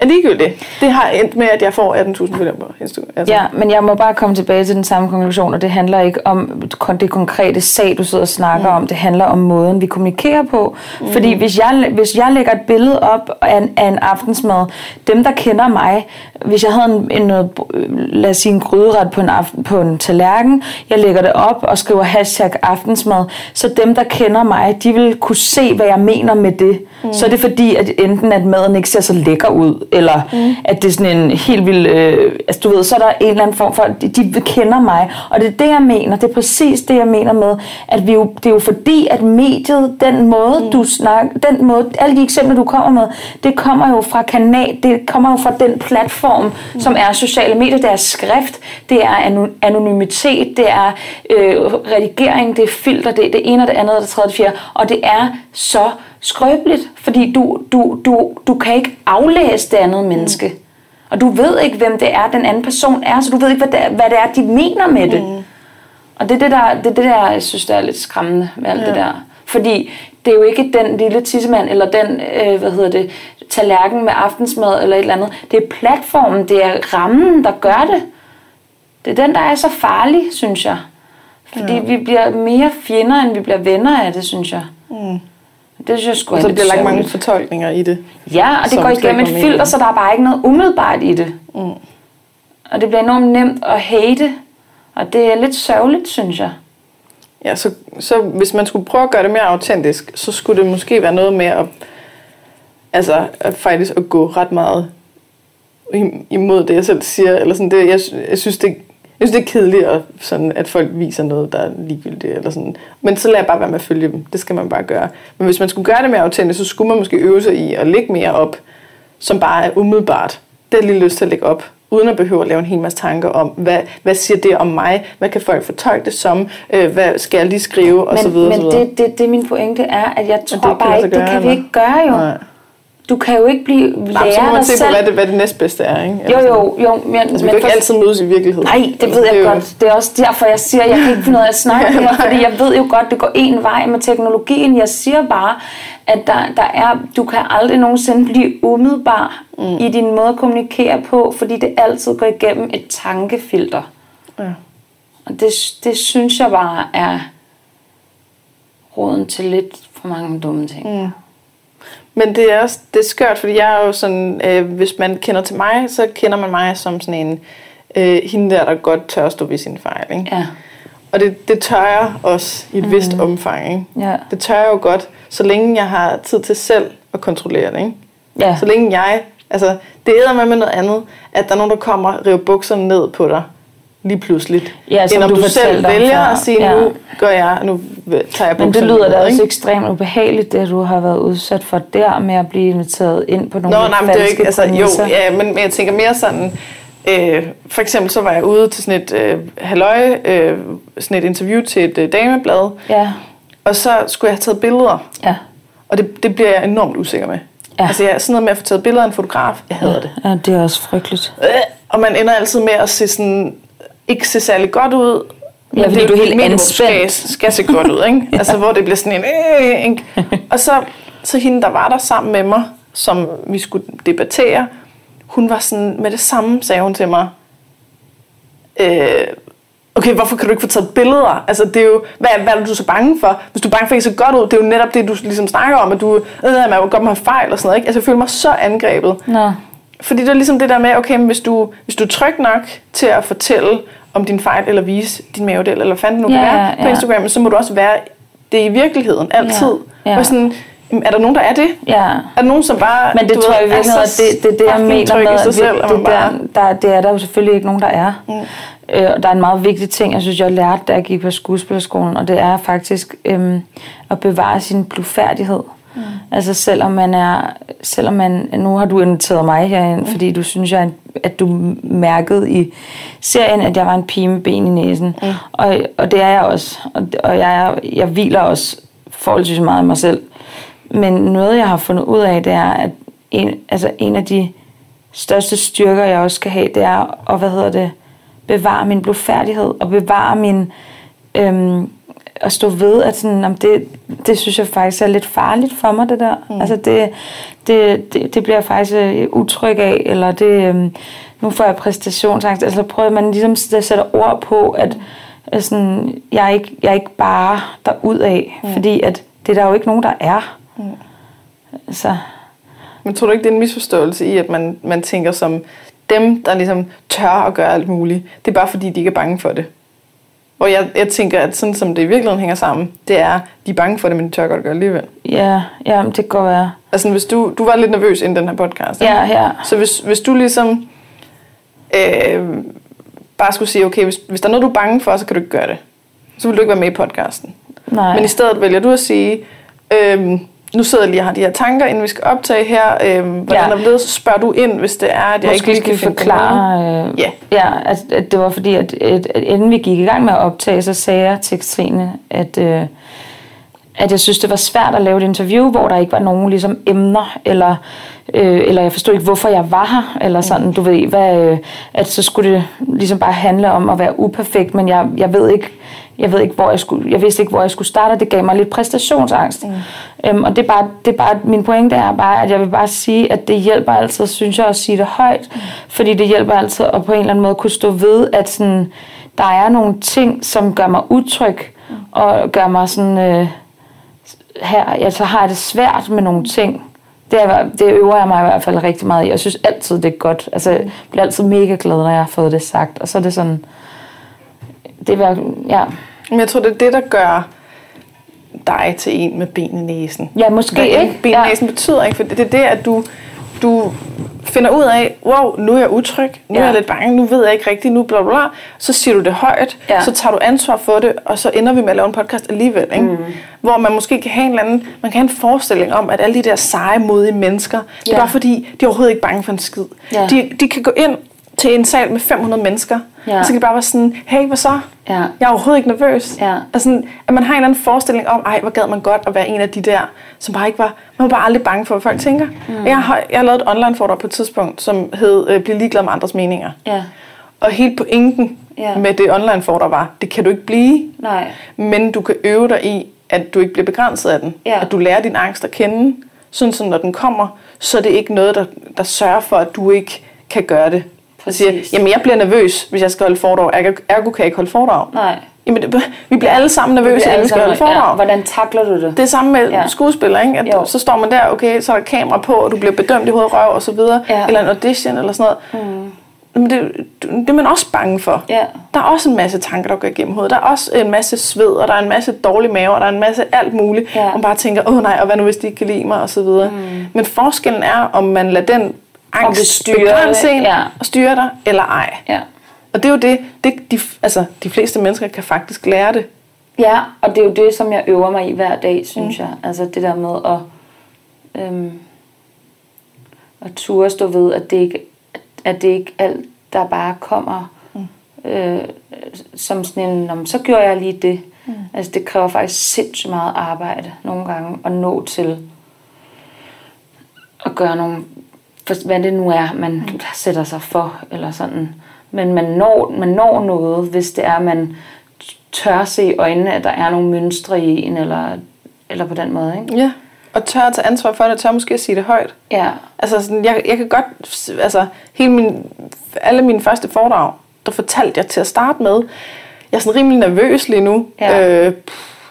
er ligegyldigt. Det har endt med, at jeg får 18.000 følgere på Instagram. Altså. Ja, men jeg må bare komme tilbage til den samme konklusion, og det handler ikke om det konkrete sag, du sidder og snakker mm. om. Det handler om måden, vi kommunikerer på. Mm. Fordi hvis jeg, hvis jeg lægger et billede op af en, af en aftensmad, dem der kender mig, hvis jeg havde en, en noget, lad os sige en gryderet på en, aften, på en tallerken, jeg lægger det op og skriver hashtag aftensmad, så dem der kender mig, de vil kunne se, hvad jeg mener med det. Mm. Så er det fordi, at enten at maden ikke ser så lækker ud, eller mm. at det er sådan en helt vild, øh, altså du ved, så er der en eller anden form for, de, de kender mig, og det er det, jeg mener, det er præcis det, jeg mener med, at vi jo, det er jo fordi, at mediet, den måde, mm. du snakker, den måde, alle de eksempler, du kommer med, det kommer jo fra kanal, det kommer jo fra den platform, mm. som er sociale medier, det er skrift, det er ano- anonymitet, det er øh, redigering, det er filter, det er det ene og det andet og det tredje og det fjerde, og det er så skrøbeligt, fordi du, du, du, du kan ikke aflæse det andet menneske. Mm. Og du ved ikke, hvem det er, den anden person er, så du ved ikke, hvad det er, hvad det er de mener med det. Mm. Og det er det, der, det er det der, jeg synes, der er lidt skræmmende med alt ja. det der. Fordi det er jo ikke den lille tissemand, eller den, øh, hvad hedder det, tallerken med aftensmad, eller et eller andet. Det er platformen, det er rammen, der gør det. Det er den, der er så farlig, synes jeg. Fordi ja. vi bliver mere fjender, end vi bliver venner af det, synes jeg. Mm. Det synes jeg sgu Og så bliver der lagt mange fortolkninger i det. Ja, og det går igennem et filter, så der er bare ikke noget umiddelbart i det. Mm. Og det bliver enormt nemt at hate, og det er lidt sørgeligt, synes jeg. Ja, så, så hvis man skulle prøve at gøre det mere autentisk, så skulle det måske være noget med at, altså, at faktisk at gå ret meget im- imod det, jeg selv siger. Eller sådan det, jeg, jeg synes, det, jeg synes, det er kedeligt, at, sådan, at folk viser noget, der er ligegyldigt. Eller sådan. Men så lad jeg bare være med at følge dem. Det skal man bare gøre. Men hvis man skulle gøre det mere autentisk, så skulle man måske øve sig i at lægge mere op, som bare er umiddelbart. Det er lige lyst til at lægge op uden at behøve at lave en hel masse tanker om, hvad, hvad siger det om mig, hvad kan folk fortolke det som, øh, hvad skal jeg lige skrive, og men, så videre. Men så videre. det, det, det min pointe er, at jeg tror det bare ikke, det kan vi ikke gøre jo. Nej. Du kan jo ikke blive Nej, så må lærer man se på, selv. hvad det, hvad det næstbedste er. Ikke? Jo, Eller jo, jo. Men, Altså, vi kan ikke for- altid mødes i virkeligheden. Nej, det Altså, ved jeg er jo- godt. Det er også derfor, jeg siger, at jeg kan ikke finde ud af at snakke Ja, nej. fordi jeg ved jo godt, det går en vej med teknologien. Jeg siger bare, at der, der er, du kan aldrig nogensinde blive umiddelbar mm. i din måde at kommunikere på, fordi det altid går igennem et tankefilter. Ja. Og det, det synes jeg bare er råden til lidt for mange dumme ting. Mm. Men det er også det er skørt, fordi jeg er jo sådan, øh, hvis man kender til mig, så kender man mig som sådan en, øh, hende der, der godt tør stå ved sin fejl. Ikke? Ja. Og det, det tør jeg også i et mm. vist omfang. Ikke? Ja. Det tør jeg jo godt, så længe jeg har tid til selv at kontrollere det. Ikke? Ja. Så længe jeg, altså det æder med med noget andet, at der er nogen, der kommer og river bukserne ned på dig lige pludselig. Ja, som end om du du, selv vælger før. at sige, Ja. nu gør jeg, nu tager jeg Men det lyder da også ekstremt ubehageligt, det du har været udsat for der med at blive inviteret ind på nogle Nå, nej, men det er jo ikke, altså, jo, ja, men, men jeg tænker mere sådan, øh, for eksempel så var jeg ude til sådan et øh, halløj, øh, sådan et interview til et øh, dameblad, Ja, og så skulle jeg have taget billeder, ja. og det, det bliver jeg enormt usikker med. Ja. Altså jeg, sådan noget med at få taget billeder af en fotograf, jeg hader det. ja, det er også frygteligt. Øh, og man ender altid med at se sådan, ikke se særlig godt ud. men fordi det du er helt anspændt. Skal, skal se godt ud, ikke? Altså hvor det bliver sådan en... Øh, ikke? Og så, så hende, der var der sammen med mig, som vi skulle debattere, hun var sådan, med det samme sagde hun til mig, øh, okay, hvorfor kan du ikke få taget billeder? Altså, det er jo, hvad, hvad er du så bange for? Hvis du er bange for, at ikke så godt ud, det er jo netop det, du ligesom snakker om, at du, øh, man må godt have fejl og sådan noget, ikke? Altså, jeg føler mig så angrebet. Nå, Fordi det er ligesom det der med, okay, hvis du, hvis du er tryg nok til at fortælle om din fejl, eller vise din mavedel, eller det nu kan være på ja. Instagram, så må du også være det i virkeligheden, altid. Ja, ja. Og sådan, er der nogen, der er det? ja. Er der nogen, som bare... Men det tror jeg så at det, det er det, jeg mener med, at selv, det, bare, der, der, det er der jo selvfølgelig ikke nogen, der er. Mm. Øh, og der er en meget vigtig ting, jeg synes, jeg lærte, da jeg gik på skuespillerskolen, og det er faktisk øhm, at bevare sin blufærdighed. Mm. Altså selvom man er, selvom man, nu har du inviteret mig herind, mm. fordi du synes, jeg, at du mærkede i serien, at jeg var en pige med ben i næsen. Mm. Og, og det er jeg også. Og, og jeg, jeg hviler også forholdsvis meget af mig selv. Men noget, jeg har fundet ud af, det er, at en, altså en af de største styrker, jeg også skal have, det er at, hvad hedder det, bevare min blufærdighed og bevare min, øhm, at stå ved, at sådan, om det, det synes jeg faktisk er lidt farligt for mig, det der. Mm. Altså det, det, det, det bliver jeg faktisk øh, utryg af, eller det, øhm, nu får jeg præstationsangst. Altså prøver man ligesom at sætte ord på, at sådan, jeg, er ikke, jeg er ikke bare derudad, mm. fordi at det er der jo ikke nogen, der er. Mm. Altså, Men tror du ikke, det er en misforståelse i, at man, man tænker som dem, der ligesom tør at gøre alt muligt, det er bare fordi, de ikke er bange for det. Og jeg, jeg tænker, at sådan som det i virkeligheden hænger sammen, det er, de er bange for det, men de tør godt gøre alligevel. ja, ja, det kan godt være. Altså hvis du, du var lidt nervøs inden den her podcast. ikke? Ja, ja. Så hvis, hvis du ligesom øh, bare skulle sige, okay, hvis, hvis der er noget, du er bange for, så kan du ikke gøre det. Så vil du ikke være med i podcasten. Nej. Men i stedet vælger du at sige, øhm, nu sidder jeg lige og har de her tanker, inden vi skal optage her. Øhm, hvordan Ja. er det, så spørger du ind, hvis det er, at jeg Måske ikke lige kan forklare, øh, Ja. ja, at, at det var fordi, at, at, at inden vi gik i gang med at optage, så sagde jeg til Katrine, at, øh, at jeg synes, det var svært at lave et interview, hvor der ikke var nogen ligesom, emner, eller, øh, eller jeg forstod ikke, hvorfor jeg var her, eller sådan, du ved, hvad, øh, at så skulle det ligesom bare handle om at være uperfekt, men jeg, jeg ved ikke, jeg ved ikke, hvor jeg skulle, jeg vidste ikke, hvor jeg skulle starte, og det gav mig lidt præstationsangst. Mm. Øhm, og det er, bare, det er bare, min pointe er bare, at jeg vil bare sige, at det hjælper altid, synes jeg, at sige det højt, mm. fordi det hjælper altid at på en eller anden måde kunne stå ved, at sådan, der er nogle ting, som gør mig utryg, mm. og gør mig sådan, øh, her, altså har jeg det svært med nogle ting. Det, er, det øver jeg mig i hvert fald rigtig meget i. Jeg synes altid, det er godt. Altså, jeg bliver altid mega glad, når jeg har fået det sagt. Og så er det sådan, det er, ja, Men jeg tror, det er det, der gør dig til en med ben i næsen. Ja, måske Hvad ikke. ben i Ja. næsen betyder, ikke? For det er det, at du, du finder ud af, wow, nu er jeg utryg, nu ja. er Ja. jeg lidt bange, nu ved jeg ikke rigtigt, nu bla bla bla, så siger du det højt, Ja. så tager du ansvar for det, og så ender vi med at lave en podcast alligevel, ikke? Mm. hvor man måske kan have en eller anden, man kan have en forestilling om, at alle de der seje, modige mennesker, det er Ja. bare fordi, de er overhovedet ikke bange for en skid. Ja. De, de kan gå ind til en sal med 500 mennesker, Ja. og så kan de bare være sådan, hey, hvad så? Ja. Jeg er overhovedet ikke nervøs. Ja. Altså, at man har en eller anden forestilling om, ej, hvor gad man godt at være en af de der, som bare ikke var, man var bare aldrig bange for, hvad folk tænker. Mm. Jeg, har, jeg har lavet et online foredrag på et tidspunkt, som hed øh, Bliv ligeglad med andres meninger. Ja. Og hele pointen Ja. med det online foredrag var, det kan du ikke blive, Nej. men du kan øve dig i, at du ikke bliver begrænset af den. Ja. At du lærer din angst at kende, sådan som når den kommer, så er det ikke noget, der, der sørger for, at du ikke kan gøre det. Jeg siger, Præcis. jamen jeg bliver nervøs, hvis jeg skal holde foredrag. Ergo, kan jeg ikke holde foredrag. Nej. Jamen, det, vi bliver alle sammen nervøse, inden vi skal holde foredrag. Ja, hvordan takler du det? Det er samme med ja. Skuespiller, ikke? At Jo. så står man der, okay, så er der kamera på, og du bliver bedømt i hovedet og røv og så videre, Ja. eller en audition eller sådan noget. Mm. Men det, det er man også bange for. Ja. Der er også en masse tanker, der går igennem hovedet. Der er også en masse sved, og der er en masse dårlig mave, og der er en masse alt muligt. Ja. Og man bare tænker, åh nej, og hvad nu hvis de ikke kan lide mig, og så videre. Mm. Men forskellen er, om man lader den angst bestyre begrænse en ja. og styre dig, eller ej. Ja. Og det er jo det, det de, altså, de fleste mennesker kan faktisk lære det. Ja, og det er jo det, som jeg øver mig i hver dag, synes mm. jeg. Altså det der med at, øhm, at turde stå ved, at det ikke, at det ikke alt, der bare kommer mm. øh, som sådan en, "Nå, men så gjorde jeg lige det. Mm. Altså det kræver faktisk sindssygt meget arbejde nogle gange at nå til at gøre nogle, for, hvad det nu er, man mm. sætter sig for, eller sådan. Men man når, man når noget, hvis det er, man tør se i øjnene, at der er nogle mønstre i en, eller, eller på den måde, ikke? Ja. Og tør at tage ansvar for det, tør måske at sige det højt. Ja, Altså, sådan, jeg, jeg kan godt, altså, hele min, alle mine første foredrag, der fortalte jeg til at starte med, jeg er sådan rimelig nervøs lige nu. Ja. Øh,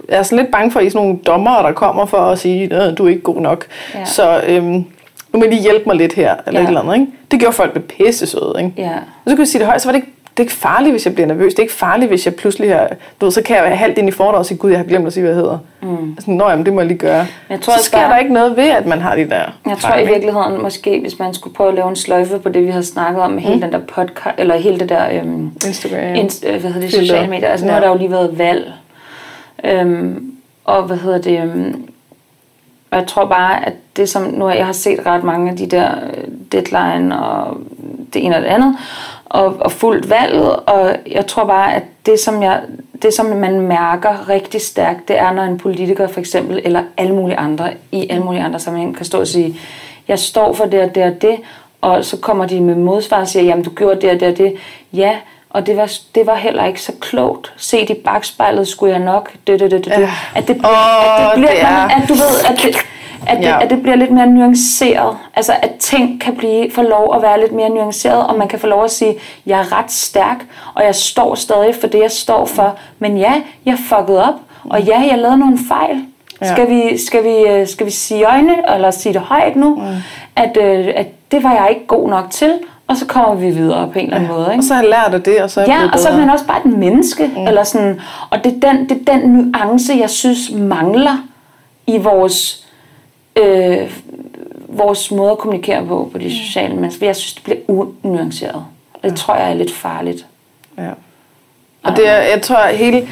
jeg er sådan lidt bange for, at I er sådan nogle dommere, der kommer for at sige, at du er ikke god nok. Ja. Så øhm, nu må I lige hjælpe mig lidt her, eller Ja. et eller andet. Ikke? Det gjorde folk med pisse søde, ikke? ja, Og så kunne jeg sige det højt, så var det ikke, det er ikke farligt, hvis jeg bliver nervøs. Det er ikke farligt, hvis jeg pludselig har... Du ved, så kan jeg være halvt ind i foredraget og sige, gud, jeg har glemt at sige, hvad jeg hedder. Mm. Sådan, Nå, jamen, det må jeg lige gøre. jeg tror så sker bare- der ikke noget ved, at man har de der... Jeg tror i virkeligheden måske, hvis man skulle prøve at lave en sløjfe på det, vi har snakket om, med hele den der podcast, eller hele det der, øhm, Instagram. inst, øh, hvad hedder det, Filter. sociale medier. Altså nu Ja. har der jo lige været valg. Øhm, og hvad hedder det, øhm, og jeg tror bare, at det som, nu jeg har set ret mange af de der øh, deadline og det ene og det andet, og, og fuldt valget, og jeg tror bare, at det som, jeg, det som man mærker rigtig stærkt, det er, når en politiker for eksempel, eller alle mulige andre, i alle mulige andre sammenhæng, kan stå og sige, jeg står for det og det og det, og så kommer de med modsvar og siger, jamen du gjorde det og det og det. Ja, og det var, det var heller ikke så klogt. Set i bagspejlet skulle jeg nok. Det, det, det, det. Ja. At det, Åh, at det bliver, det er- at du ved, at det, at, det, Ja. at det bliver lidt mere nuanceret. Altså at ting kan blive få lov at være lidt mere nuanceret, og man kan få lov at sige, jeg er ret stærk, og jeg står stadig for det, jeg står for. Men ja, jeg fuckede op, og ja, jeg lavede nogle fejl. Ja. Skal, vi, skal, vi, øh, skal vi sige øjne, eller sige det højt nu, mm. at, øh, at det var jeg ikke god nok til, og så kommer vi videre på en eller anden måde. Ikke? Og så har jeg lært af det, og så er jeg Ja, og så er man også bare et menneske. Mm. Eller sådan, og det er, den, det er den nuance, jeg synes mangler i vores, øh, vores måde at kommunikere på, på de sociale mennesker. Jeg synes, det bliver unuanceret. Og det tror jeg er lidt farligt. Ja. Og det jeg tror, at hele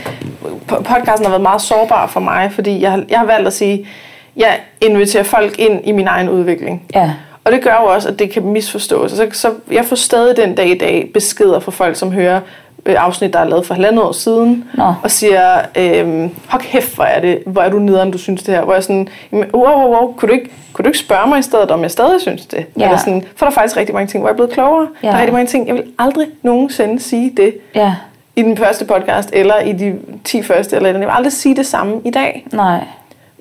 po- podcasten har været meget sårbar for mig, fordi jeg, jeg har valgt at sige, jeg inviterer folk ind i min egen udvikling. Ja. Og det gør jo også, at det kan misforstås. Så, så jeg får stadig den dag i dag beskeder fra folk, som hører øh, afsnit, der er lavet for halvandet år siden, Nå. og siger, øhm, hold kæft, hvor er, det, hvor er du nederen, du synes det her. Hvor jeg sådan, wow, wow, wow, kunne du, ikke, kunne du ikke spørge mig i stedet, om jeg stadig synes det? Ja. Eller sådan, for der er faktisk rigtig mange ting, hvor jeg er blevet klogere. Ja. Der er rigtig mange ting, jeg vil aldrig nogensinde sige det Ja. i den første podcast, eller i de 10 første, eller i den. Jeg vil aldrig sige det samme i dag. Nej.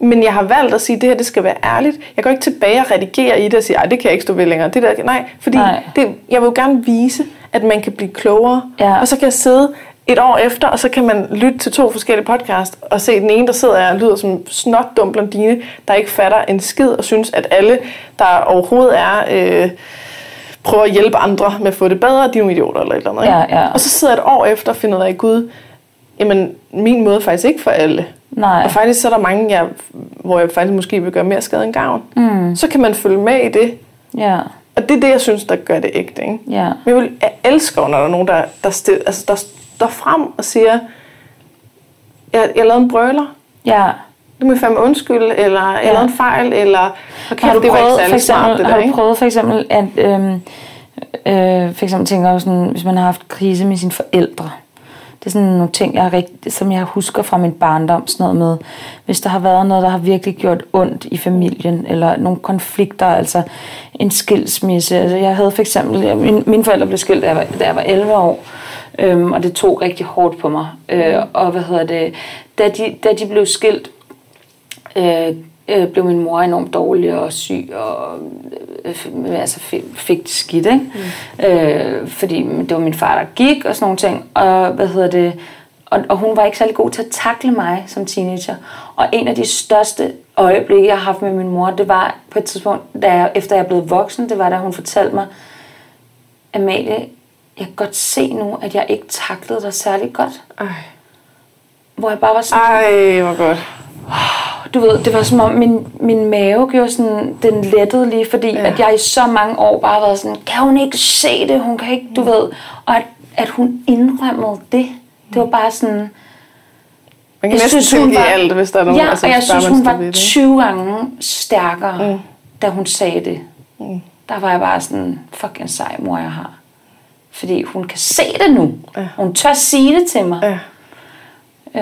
Men jeg har valgt at sige, at det her det skal være ærligt. Jeg går ikke tilbage og redigerer i det og siger, at det kan jeg ikke stå ved længere. Det der, nej, fordi Nej. Det, jeg vil jo gerne vise, at man kan blive klogere. Ja. Og så kan jeg sidde et år efter, og så kan man lytte til to forskellige podcast, og se den ene, der sidder og lyder som snot dum blondine, der ikke fatter en skid, og synes, at alle, der overhovedet er... Øh, prøver at hjælpe andre med at få det bedre, de er nogle idioter eller et eller andet. Ikke? Ja, ja. Og så sidder jeg et år efter og finder ud af, Gud, jamen, min måde er faktisk ikke for alle. Nej. Og faktisk så er der mange, jeg, hvor jeg faktisk måske vil gøre mere skade end gavn. Mm. Så kan man følge med i det. Ja. Og det er det, jeg synes, der gør det ægte. Ikke? Ja. Men jeg, vil, jeg elsker, når der er nogen, der, der, stil, altså, der står frem og siger, jeg, jeg lavede en brøler. Ja. Du må fandme undskylde, eller jeg Ja. lavede en fejl, eller okay, har du det var ikke prøvet, for særlig eksempel, smart, det har der, du ikke? prøvet for eksempel, at øhm, øh, for eksempel tænker jeg sådan, hvis man har haft krise med sine forældre, det er sådan nogle ting, jeg er rigt, som jeg husker fra min barndom, sådan noget med, hvis der har været noget, der har virkelig gjort ondt i familien, eller nogle konflikter, altså en skilsmisse. Altså jeg havde for eksempel, jeg- min, mine forældre blev skilt, da jeg var, da jeg var 11 år, øhm, og det tog rigtig hårdt på mig. Øh, og hvad hedder det, da de, da de blev skilt, øh, øh, blev min mor enormt dårlig og syg, og øh, altså fik, fik det skidt, ikke? Mm. Øh, fordi det var min far, der gik og sådan nogle ting. Og hvad hedder det? Og, og hun var ikke særlig god til at takle mig som teenager. Og en af de største øjeblikke, jeg har haft med min mor, det var på et tidspunkt, da jeg, efter jeg blev voksen, det var da hun fortalte mig, Amalie, jeg kan godt se nu, at jeg ikke taklede dig særlig godt. Ej. Hvor jeg bare var sådan, Ej, hvor godt. Du ved, det var som om min, min mave gjorde sådan, den lettede lige, fordi ja. at jeg i så mange år bare har været sådan, kan hun ikke se det, hun kan ikke, du ved, og at, at hun indrømmede det, det var bare sådan, Man kan Jeg næsten synes, hun var- alt, hvis der er nogen, ja, altså, og jeg synes, hun var ved det, ikke? 20 gange stærkere, mm. da hun sagde det. Mm. Der var jeg bare sådan, fuck en sej mor, jeg har. Fordi hun kan se det nu. Ja. Hun tør sige det til mig. Ja.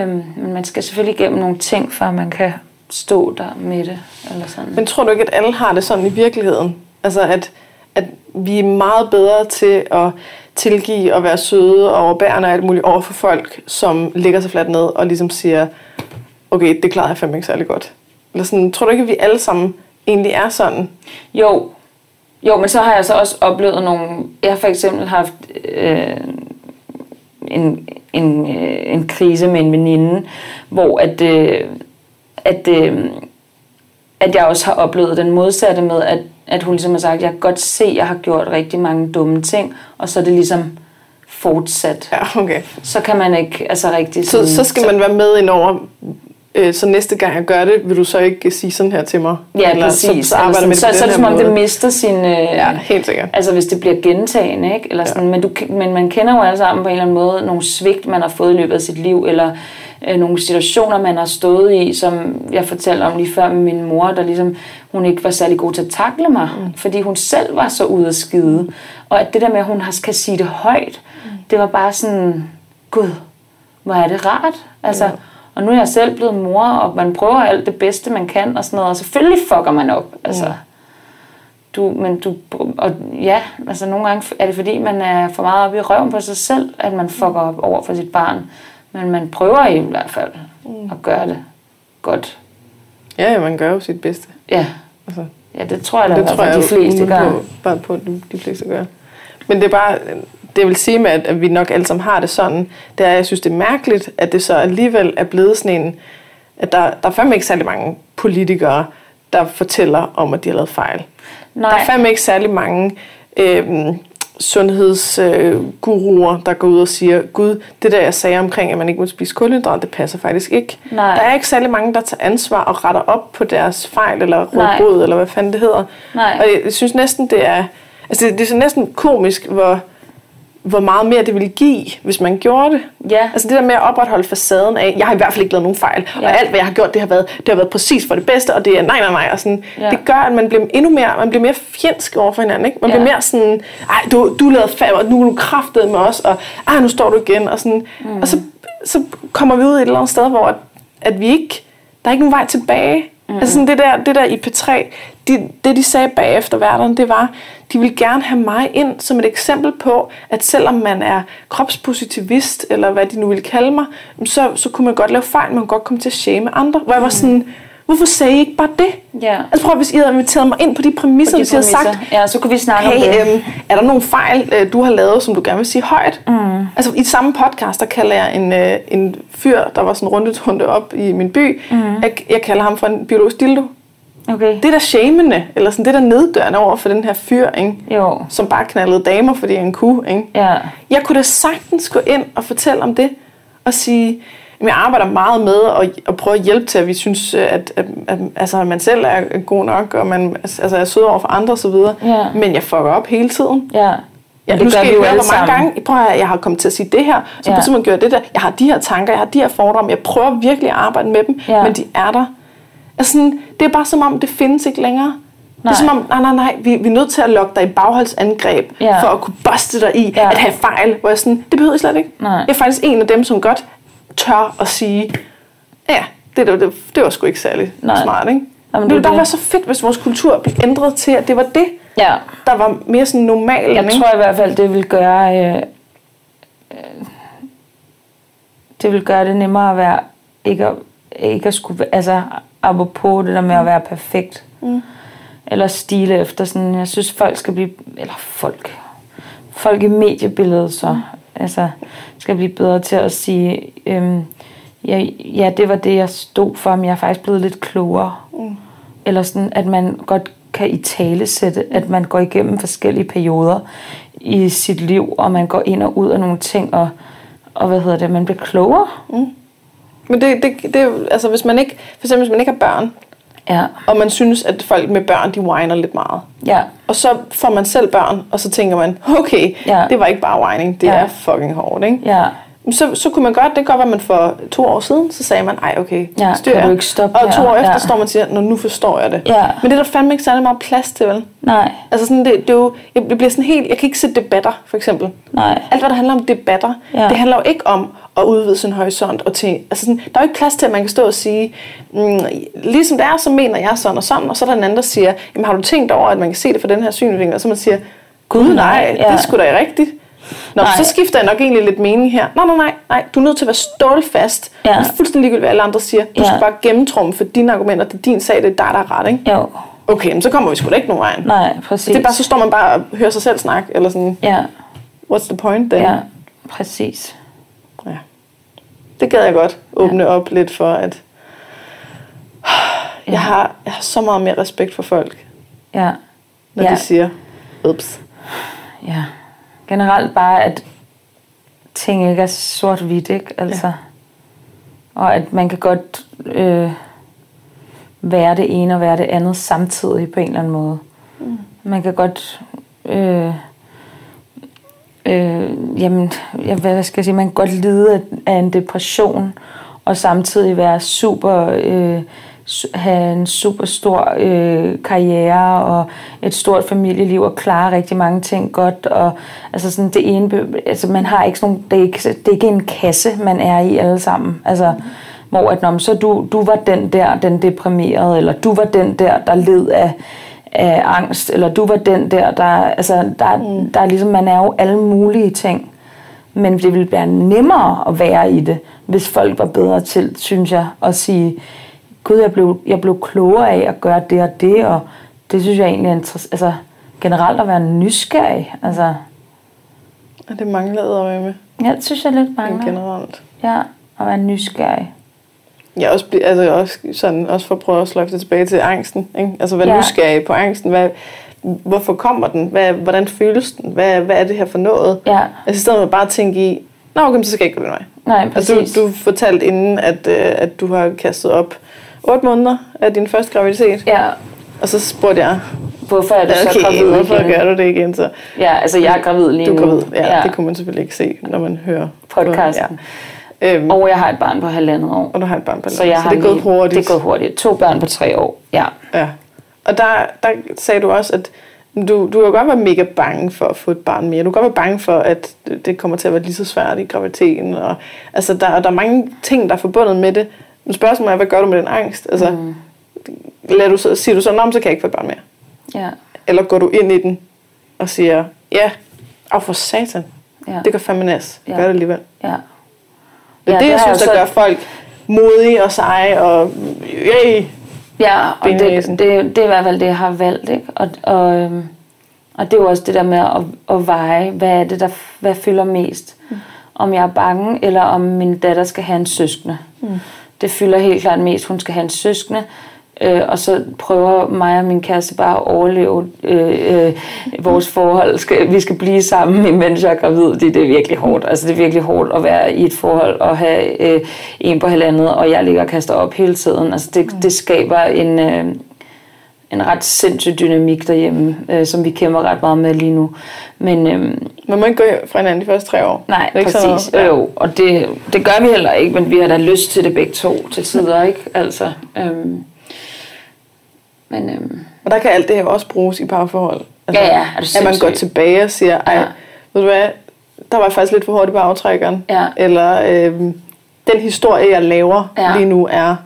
Øhm, men man skal selvfølgelig igennem nogle ting, før man kan stå der med det. Eller sådan. Men tror du ikke, at alle har det sådan i virkeligheden? Altså, at, at vi er meget bedre til at tilgive og være søde og overbærende og alt muligt over for folk, som ligger sig fladt ned og ligesom siger, okay, det klarede jeg fandme ikke særlig godt. Eller sådan, tror du ikke, at vi alle sammen egentlig er sådan? Jo. Jo, men så har jeg så også oplevet nogle... Jeg har for eksempel haft øh, en, en, øh, en krise med en veninde, hvor at, øh, at, øh, at jeg også har oplevet den modsatte med, at, at hun ligesom har sagt, jeg kan godt se, at jeg har gjort rigtig mange dumme ting, og så er det ligesom fortsat. Ja, okay. Så kan man ikke altså rigtig... Så, så skal man være med ind over, øh, så næste gang jeg gør det, vil du så ikke sige sådan her til mig? Ja, Eller præcis. Så, så arbejder Eller med sådan, det så, så er det som om, det mister sin... Øh, Ja, helt sikkert. Altså hvis det bliver gentagende, ikke? Eller sådan, men, du, men man kender jo alle sammen på en eller anden måde nogle svigt, man har fået i løbet af sit liv, eller øh, nogle situationer, man har stået i, som jeg fortalte om lige før med min mor, der ligesom, hun ikke var særlig god til at takle mig, mm. fordi hun selv var så ude at skide. Og at det der med, at hun har- kan sige det højt, mm. det var bare sådan, gud, hvor er det rart. Altså, ja. Og nu er jeg selv blevet mor, og man prøver alt det bedste, man kan, og sådan noget, og selvfølgelig fucker man op. Altså, Ja. du, men du, og ja, altså nogle gange er det fordi, man er for meget oppe i røven på sig selv, at man fucker op over for sit barn. Men man prøver i hvert fald Mm. at gøre det godt. Ja, ja, man gør jo sit bedste. Ja, Altså, ja det tror jeg da det tror jeg de fleste uden gør. På, bare på, de- de fleste gør. Men det er bare, det jeg vil sige med, at, vi nok alle sammen har det sådan, det er, at jeg synes, det er mærkeligt, at det så alligevel er blevet sådan en, at der, der er fandme ikke særlig mange politikere, der fortæller om, at de har lavet fejl. Nej. Der er fandme ikke særlig mange øhm, sundhedsguruer, der går ud og siger, Gud, det der jeg sagde omkring, at man ikke må spise kulhydrat, det passer faktisk ikke. Nej. Der er ikke særlig mange, der tager ansvar og retter op på deres fejl, eller råd eller hvad fanden det hedder. Nej. Og jeg, jeg synes næsten, det er, altså det, det er så næsten komisk, hvor, hvor meget mere det ville give, hvis man gjorde det. Ja. Altså det der med at opretholde facaden af, jeg har i hvert fald ikke lavet nogen fejl, ja. Og alt hvad jeg har gjort, det har været, det har været præcis for det bedste, og det er nej, nej, nej, og sådan, ja. Det gør, at man bliver endnu mere, man bliver mere fjendsk over for hinanden, ikke? Man ja. Bliver mere sådan, ej, du, du lavede fejl, og nu er du kraftet med os, og ej, nu står du igen, og sådan, mm. og så, så kommer vi ud i et eller andet sted, hvor at, at vi ikke, der er ikke nogen vej tilbage. Mm. Altså sådan det der, det der i P3, de, det de sagde bagefter værterne, det var, de ville gerne have mig ind som et eksempel på, at selvom man er kropspositivist, eller hvad de nu ville kalde mig, så, så kunne man godt lave fejl, man kunne godt komme til at shame andre. Hvor jeg var sådan, hvorfor sagde I ikke bare det? Ja. Altså prøv, hvis I havde inviteret mig ind på de præmisser, På de hvis I havde sagt. Ja, så kunne vi snakke om hey, det. øhm, er der nogle fejl, øh, du har lavet, som du gerne vil sige højt? Mm. Altså i samme podcast, der kalder jeg en, øh, en fyr, der var sådan rundet rundt op i min by, mm. jeg, jeg kalder ham for en biologisk dildo. Okay. Det er da shamende, eller sådan det er da over for den her fyr, ikke? Jo. som bare knaldede damer, fordi han kunne. Ikke? Ja. Jeg kunne da sagtens gå ind og fortælle om det, og sige, jeg arbejder meget med at, at prøve at hjælpe til, at vi synes, at, at, at, altså, at man selv er god nok, og man altså, er sød over for andre osv. Ja. Men jeg fucker op hele tiden. Ja. Ja, det nu skal vi jo høre, hvor mange sammen. gange, prøv at, jeg har kommet til at sige det her, så Ja. man gør det der. Jeg har de her tanker, jeg har de her fordomme, jeg prøver virkelig at arbejde med dem, Ja. men de er der. Altså, det er bare som om, det findes ikke længere. Det Nej. er som om, nej, nej, nej, vi, vi er nødt til at lokke dig i bagholdsangreb, Ja. for at kunne buste dig i Ja. at have fejl. Hvor jeg sådan, det behøver I slet ikke. Nej. Jeg er faktisk en af dem, som godt tør at sige, ja, det, det, det, det var sgu ikke særlig Nej. smart, ikke? Jamen, det det ville bare være så fedt, hvis vores kultur blev ændret til, at det var det, Ja. der var mere sådan normalt. Jeg tror i hvert fald, det vil gøre... Øh, øh, det vil gøre det nemmere at være... Ikke at, ikke at skulle... Altså, apropos det der med at være perfekt. Mm. Eller stile efter sådan... Jeg synes, folk skal blive... Eller folk... Folk i mediebilledet så... Mm. Altså, skal blive bedre til at sige... Øhm, ja, ja, det var det, jeg stod for, men jeg er faktisk blevet lidt klogere. Mm. Eller sådan, at man godt kan i tale sætte, at man går igennem forskellige perioder i sit liv, og man går ind og ud af nogle ting, og, og hvad hedder det, man bliver klogere. Men det, det, det altså hvis man ikke, for eksempel hvis man ikke har børn, Ja, og man synes, at folk med børn, de whiner lidt meget. ja, Og så får man selv børn, og så tænker man, okay, Ja. det var ikke bare whining, det Ja. er fucking hårdt, ikke? ja, Så, så kunne man godt, det kan godt være, man for to år siden, så sagde man, ej okay, Ja, styr kan du jer." ikke stoppe Og to her? år efter Ja. står man og siger, Nå, nu forstår jeg det. Ja. Men det er der fandme ikke særlig meget plads til, vel? nej, Altså sådan, det, det er jo, jeg det bliver sådan helt, jeg kan ikke se debatter, for eksempel. nej, Alt, hvad der handler om debatter, Ja. det handler jo ikke om at udvide sin horisont. Og til, altså sådan, der er jo ikke plads til, at man kan stå og sige, mm, ligesom det er, så mener jeg sådan og sådan. Og så er der en anden, der siger, jamen har du tænkt over, at man kan se det fra den her synvinkel? Og så man siger, gud nej, ja. det er sgu da rigtigt. Nå, Nej. så skifter jeg nok egentlig lidt mening her. Nej, nej, nej, nej. Du er nødt til at være stålfast. Ja. Det er fuldstændig ligegyldigt, hvad alle andre siger. Du Ja. skal bare gennemtrumme for dine argumenter. Det er din sag, det er dig, der er ret, ikke? jo, Okay, men så kommer vi sgu da ikke nogen vejen. nej, præcis. Det er bare, så står man bare og hører sig selv snakke, eller sådan, Ja, what's the point then? ja, præcis. Ja. Det gad jeg godt åbne ja. op lidt for, at jeg, har, jeg har så meget mere respekt for folk, Ja, når Ja. de siger, ups. ja. Generelt bare, at ting ikke er sort-hvidt, ikke? Altså, ja. Og at man kan godt øh, være det ene og være det andet samtidig på en eller anden måde. Mm. Man kan godt... Øh, øh, jamen, jeg, hvad skal jeg sige? Man kan godt lide af- en depression, og samtidig være super... Øh, have en super stor øh, karriere og et stort familieliv og klare rigtig mange ting godt og altså sådan det ene altså man har ikke sådan nogle, det er ikke, det er ikke en kasse man er i alle sammen altså hvor at, nå, men så du, du var den der den deprimerede eller du var den der der led af, af angst eller du var den der der altså der, mm. der er ligesom man er jo alle mulige ting men det ville være nemmere at være i det, hvis folk var bedre til, synes jeg, at sige, gud, jeg blev, jeg blev klogere af at gøre det og det, og det synes jeg egentlig er interessant. Altså, generelt at være nysgerrig. Altså, Og det manglede jeg med ja, det synes jeg lidt mangler. generelt. Ja, at være nysgerrig. Jeg også, altså også, sådan, også for at prøve at sløjfe det tilbage til angsten. Ikke? Altså være Ja. nysgerrig på angsten. Hvad, hvorfor kommer den? Hvad, hvordan føles den? Hvad, hvad er det her for noget? Ja, Altså i stedet for bare at tænke i, Nå, okay, så skal jeg ikke gå den vej. nej, præcis. Altså, du, du fortalte inden, at, øh, at du har kastet op 8 måneder af din første graviditet. Ja, Og så spurgte jeg, hvorfor er du så okay, gravid hvorfor igen? gør du det igen så? Ja, altså jeg er gravid lige Du er nu. gravid. Ja, ja, det kunne man selvfølgelig ikke se, når man hører Podcasten. Ja. Øhm, Og jeg har et barn på halvandet år. og du har et barn på Så, jeg så har det er gået hurtigt. Det er gået hurtigt. To børn på tre år. Ja. Ja. Og der, der sagde du også, at du, du kan godt være mega bange for at få et barn mere. Du kan godt være bange for, at det kommer til at være lige så svært i graviditeten. Og, altså, der, der er mange ting, der er forbundet med det. Men spørgsmålet er, hvad gør du med den angst? Altså, mm. lader du så, siger du så, men så kan jeg ikke få et barn mere? Ja. Eller går du ind i den og siger, ja, af for satan, Ja. det gør fandme næs. Ja. Gør det alligevel. ja. Det er Ja, det, jeg synes, der jo gør så- folk modige og seje og yay. Ja, og det, det, det er i hvert fald det, jeg har valgt. Ikke? Og, og, øhm, og det er jo også det der med at, at veje, hvad er det, der hvad fylder mest. Mm. Om jeg er bange, eller om min datter skal have en søskende. Mm. Det fylder helt klart mest, hun skal have en søskende. Øh, og så prøver mig og min kæreste bare at overleve øh, øh, vores forhold. Skal, vi skal blive sammen, imens jeg er gravid. Det, det er virkelig hårdt. Altså, det er virkelig hårdt at være i et forhold og have øh, en på halvandet, og jeg ligger og kaster op hele tiden. Altså, det, det skaber en, øh, en ret sindssyg dynamik derhjemme, øh, som vi kæmper ret meget med lige nu. Men, øh, Man må ikke gå fra hinanden de første tre år. Nej, Er det ikke sådan præcis. noget? Jo, og det, det gør vi heller ikke, men vi har da lyst til det begge to til tider, ikke? Altså, øhm, men øhm, Og der kan alt det her også bruges i parforhold. Altså, Ja, ja, er du At man går tilbage og siger, ej, Ja. ved du hvad, der var jeg faktisk lidt for hurtigt på aftrækkeren. Ja. Eller øhm, den historie, jeg laver Ja. lige nu er,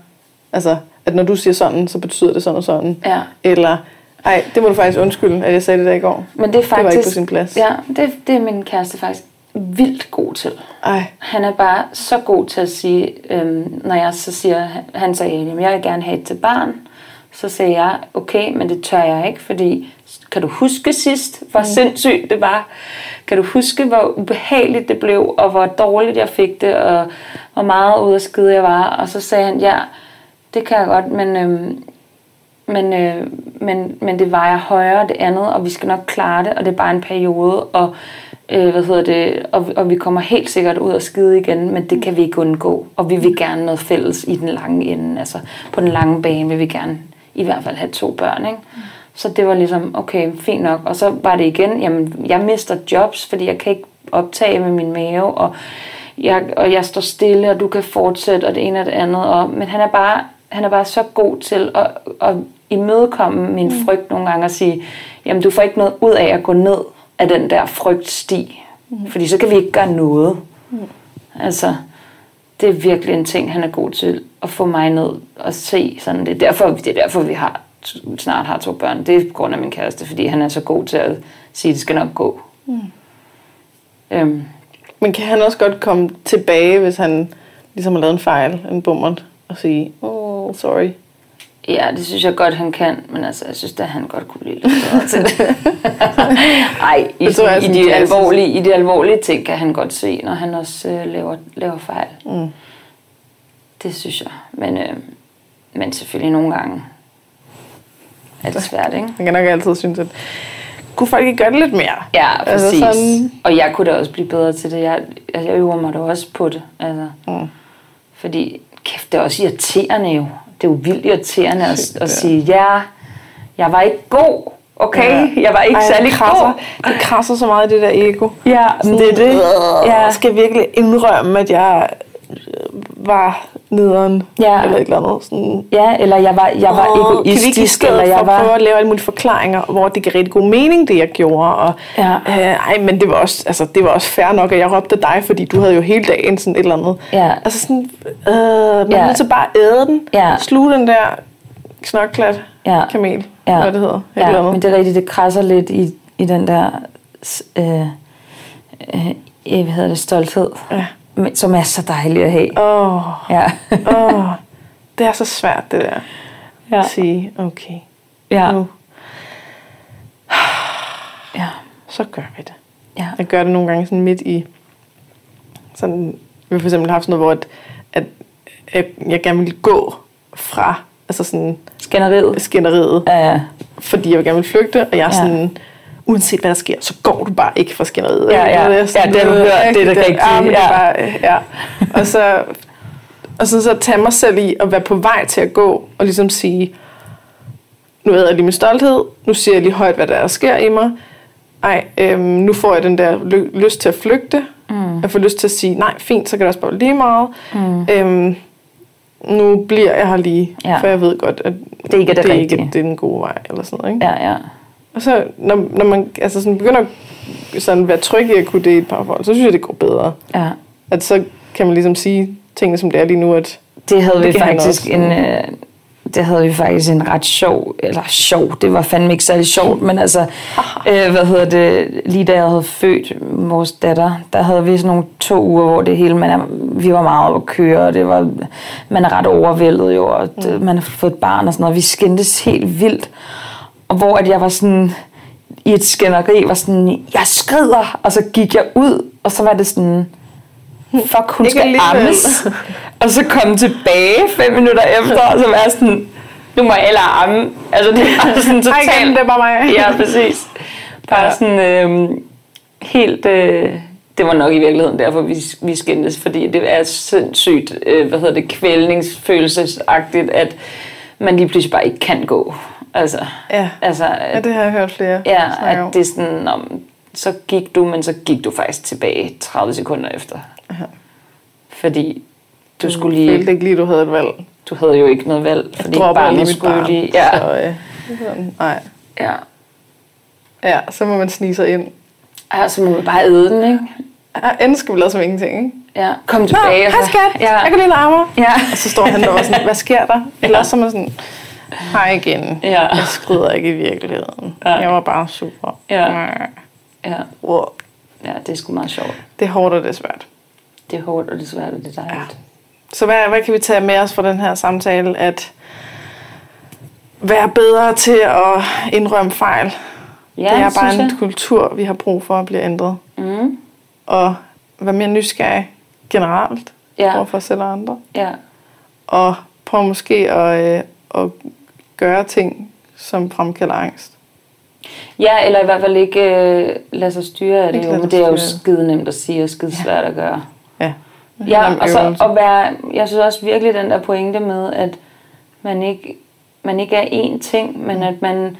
altså, at når du siger sådan, så betyder det sådan og sådan. Ja. Eller, ej, det må du faktisk undskylde, at jeg sagde det der i går. men det er faktisk... Det var ikke på sin plads. Ja, det, det er min kæreste faktisk vildt god til. Ej, Han er bare så god til at sige, øhm, når jeg så siger, han sagde, at jeg vil gerne have et til barn, så sagde jeg, okay, men det tør jeg ikke, fordi kan du huske sidst, hvor mm. sindssygt det var? Kan du huske, hvor ubehageligt det blev, og hvor dårligt jeg fik det, og hvor meget ud af skide jeg var? Og så sagde han, ja, det kan jeg godt, men, øhm, men, øh, men, men det vejer højere det andet, og vi skal nok klare det, og det er bare en periode, og, øh, hvad hedder det, og, og vi kommer helt sikkert ud og skide igen, men det kan vi ikke undgå, og vi vil gerne noget fælles i den lange ende, altså på den lange bane vil vi gerne i hvert fald have to børn, ikke? Så det var ligesom, okay, fint nok. Og så var det igen, jamen, jeg mister jobs, fordi jeg kan ikke optage med min mave, og jeg, og jeg står stille, og du kan fortsætte, og det ene og det andet. Og, men han er bare, han er bare så god til at, at imødekomme min mm. frygt nogle gange og sige, jamen du får ikke noget ud af at gå ned af den der frygtsti, mm. fordi så kan vi ikke gøre noget. Mm. Altså, det er virkelig en ting, han er god til at få mig ned og se. Sådan, det, er derfor, det er derfor, vi har, snart har to børn. Det er på grund af min kæreste, fordi han er så god til at sige, at det skal nok gå. Mm. Øhm, men kan han også godt komme tilbage, hvis han ligesom har lavet en fejl, en bummert, og sige, oh, sorry. Ja, det synes jeg godt, han kan, men altså, jeg synes, at han godt kunne blive lidt bedre til det. Ej, i, Det tror jeg i, de alvorlige, i de alvorlige ting kan han godt se, når han også øh, laver, laver fejl. Mm. Det synes jeg. Men, øh, men selvfølgelig nogle gange er det svært, ikke? Man kan nok altid synes, at kunne folk ikke gøre det lidt mere? Ja, Altså præcis. Altså sådan... Og jeg kunne da også blive bedre til det. Jeg, altså, jeg øver mig da også på det. Altså. Mm. Fordi, kæft, det er også irriterende jo. Det er jo vildt irriterende at, at sige, ja, jeg var ikke god. Okay, Ja. jeg var ikke Ej, særlig krasser, god. det krasser så meget det der ego. Ja, men det er det. Jeg skal virkelig indrømme, at jeg var nederen. Ja. Eller et eller andet. Sådan, Ja, eller jeg var, jeg var Åh, Kan vi egoistisk, eller for jeg at prøve var... at lave alle mulige forklaringer, hvor det gav rigtig god mening, det jeg gjorde. Og, Ja. øh, ej, men det var, også, altså, det var også fair nok, at jeg råbte dig, fordi du havde jo hele dagen sådan et eller andet. Ja. Altså sådan, øh, man Ja. er nødt til bare at æde den. Ja. Sluge den der knokklat Ja. kamel. Ja. Hvad det hedder. Ja, andet. men det er rigtigt, det krasser lidt i, i den der øh, øh, hvad hedder det, stolthed, Ja. Men, som er så dejlig at have. Åh, Ja. åh, det er så svært, det der. ja. At sige, okay, Ja. nu, ja. så gør vi det. Ja. Jeg gør det nogle gange sådan midt i, sådan, vi har for eksempel haft sådan noget, hvor at, at jeg, gerne ville gå fra, altså sådan Skænderiet. skænderiet, Ja, ja. fordi jeg vil gerne vil flygte, og jeg er Ja. sådan, uanset hvad der sker, så går du bare ikke fra skænderiet. Ja, ja. Er sådan, Ja, det har du hørt, det er det rigtige, Ja, er ja. bare, øh, ja. Og så, og så, så tage mig selv i at være på vej til at gå, og ligesom sige, nu æder jeg lige min stolthed, nu siger jeg lige højt, hvad der, er, sker i mig. Ej, øhm, nu får jeg den der ly- lyst til at flygte. Mm. Jeg får lyst til at sige, nej, fint, så kan det også bare lige meget. Mm. Øhm, nu bliver jeg her lige, Ja. for jeg ved godt, at Det ikke er det det, er ikke, det er den gode vej, eller sådan noget. Ikke? Ja, ja. Og så, når, når man altså sådan begynder at sådan være tryg i at kunne dele et par forhold, så synes jeg, det går bedre. ja. At så kan man ligesom sige tingene, som det er lige nu, at Det havde Det vi faktisk en... Øh, det havde vi faktisk en ret sjov, eller sjov, det var fandme ikke særlig sjovt, men altså, øh, hvad hedder det, lige da jeg havde født vores datter, der havde vi sådan nogle to uger, hvor det hele, man er, vi var meget oppe at køre, og det var, man er ret overvældet jo, og det, man har fået et barn og sådan noget, vi skændtes helt vildt, og hvor at jeg var sådan, i et skænderi, var sådan, jeg skrider, og så gik jeg ud, og så var det sådan, fuck, hun Ikke skal alligevel. ammes. og så komme tilbage fem minutter efter, og så være sådan, nu må alle arme. Altså, det er sådan Hej igen, totalt... det bare mig. Ja, præcis. Bare Ja. sådan øh, helt... Øh, det var nok i virkeligheden derfor, vi, vi skændtes, fordi det er sindssygt, øh, hvad hedder det, kvælningsfølelsesagtigt, at man lige pludselig bare ikke kan gå. Altså, Ja. altså Ja, at, det har jeg hørt flere ja, snakke om. at det er sådan, om, så gik du, men så gik du faktisk tilbage 30 sekunder efter. Ja. Fordi du skulle Jeg lige, følte ikke lige, du havde et valg. du havde jo ikke noget valg, fordi Jeg lige barnet mit skulle barn. lige, ja, Så, øh, sådan, nej. ja. Ja, så må man snige sig ind. Ja, så må man bare æde den, ikke? Ja, enden skal vi lade som ingenting, ikke? Ja, kom Nå, tilbage. hej og så- skat, Ja. jeg kan lige larme. Ja. Og så står han der og sådan, hvad sker der? Eller så er man sådan, hej igen. Ja. Jeg skrider ikke i virkeligheden. Ja. Jeg var bare super. Ja. Ja, Wow. ja, det er sgu meget sjovt. Det er hårdt og det er svært. Det er hårdt, og det er svært, og det er dejligt. Så hvad, hvad kan vi tage med os fra den her samtale? At være bedre til at indrømme fejl. Ja, det er bare en jeg. kultur, vi har brug for at blive ændret. Mm. Og være mere nysgerrig generelt Ja, overfor selv og andre. ja, Og prøve måske at, øh, at gøre ting, som fremkalder angst. ja, eller i hvert fald ikke øh, lade sig styre af det, jo, men det er jo skide nemt at sige og skide svært at gøre. Ja. Ja, og så at være, jeg synes også virkelig den der pointe med, at man ikke, man ikke er én ting, men at man,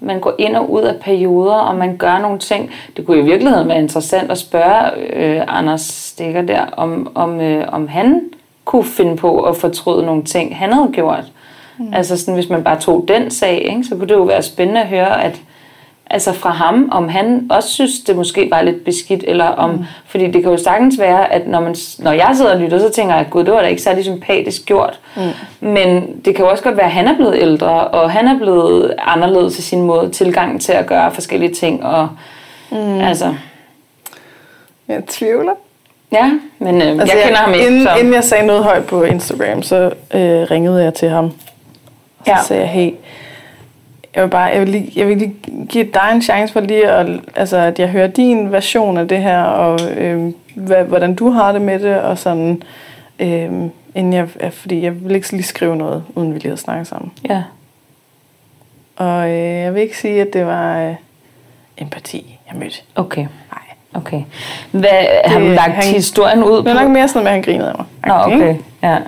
man går ind og ud af perioder, og man gør nogle ting. Det kunne i virkeligheden være interessant at spørge øh, Anders Stikker der, om, om, øh, om han kunne finde på at fortryde nogle ting, han havde gjort. Mm. Altså sådan, hvis man bare tog den sag, ikke, så kunne det jo være spændende at høre, at altså fra ham, om han også synes, det måske var lidt beskidt, eller om, mm. fordi det kan jo sagtens være, at når, man, når jeg sidder og lytter, så tænker jeg, gud, det var da ikke særlig sympatisk gjort. Mm. Men det kan jo også godt være, at han er blevet ældre, og han er blevet anderledes i sin måde, tilgang til at gøre forskellige ting, og mm. altså, Jeg tvivler. ja, men øh, Altså, jeg kender ham ikke, inden, så inden jeg sagde noget højt på Instagram, så øh, ringede jeg til ham. Og så Ja. sagde jeg, hey, jeg vil, bare, jeg, vil lige, jeg vil lige give dig en chance for lige at, altså, at jeg hører din version af det her, og øh, hvad, hvordan du har det med det, og sådan, øh, inden jeg, ja, fordi jeg vil ikke lige skrive noget, uden vi lige havde snakket sammen. ja. Og øh, jeg vil ikke sige, at det var øh, empati, jeg mødte. Okay, Nej. okay. Hvad, har du Det- lagt han- historien ud Det er på? nok mere sådan, noget med, at han grinede af mig. Nå, okay, ja.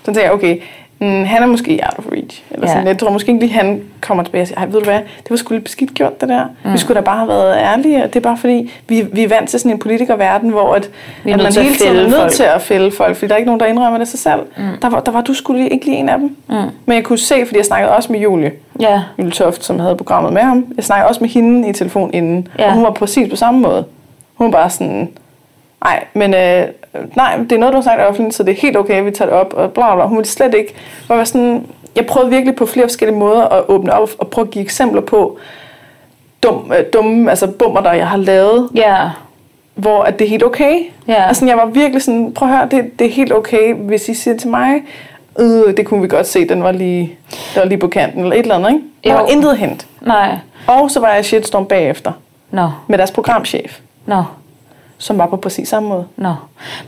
Så tænkte jeg, okay, mm, han er måske out of reach. Eller Ja. sådan. Jeg tror måske ikke lige, han kommer tilbage og siger, "Ej, ved du hvad, det var sgu lidt beskidt gjort, det der. Mm. Vi skulle da bare have været ærlige, og det er bare fordi, vi, vi er vant til sådan en politikerverden, hvor at, Vi er at man hele tiden er nødt folk. til at fælde folk, fordi der er ikke nogen, der indrømmer det sig selv. Mm. Der, var, der var du skulle ikke lige en af dem. Mm. Men jeg kunne se, fordi jeg snakkede også med Julie, Ja, Julie Toft, som havde programmet med ham. Jeg snakkede også med hende i telefon inden, Ja. og hun var præcis på samme måde. Hun var bare sådan, nej, men øh, nej, det er noget, du har sagt offentligt, så det er helt okay, vi tager det op, og bla bla. Hun ville slet ikke, hvor var sådan, jeg prøvede virkelig på flere forskellige måder at åbne op og prøve at give eksempler på dum, øh, dumme, altså bummer, der jeg har lavet, ja, hvor at det er helt okay. Ja. Altså, jeg var virkelig sådan, prøv at høre, det, det er helt okay, hvis I siger til mig, øh, det kunne vi godt se, den var lige, den var lige på kanten, eller et eller andet, ikke? Der Jo. var intet hent. nej, Og så var jeg shitstorm bagefter nå, med deres programchef, nå. Som var på præcis samme måde. Nå,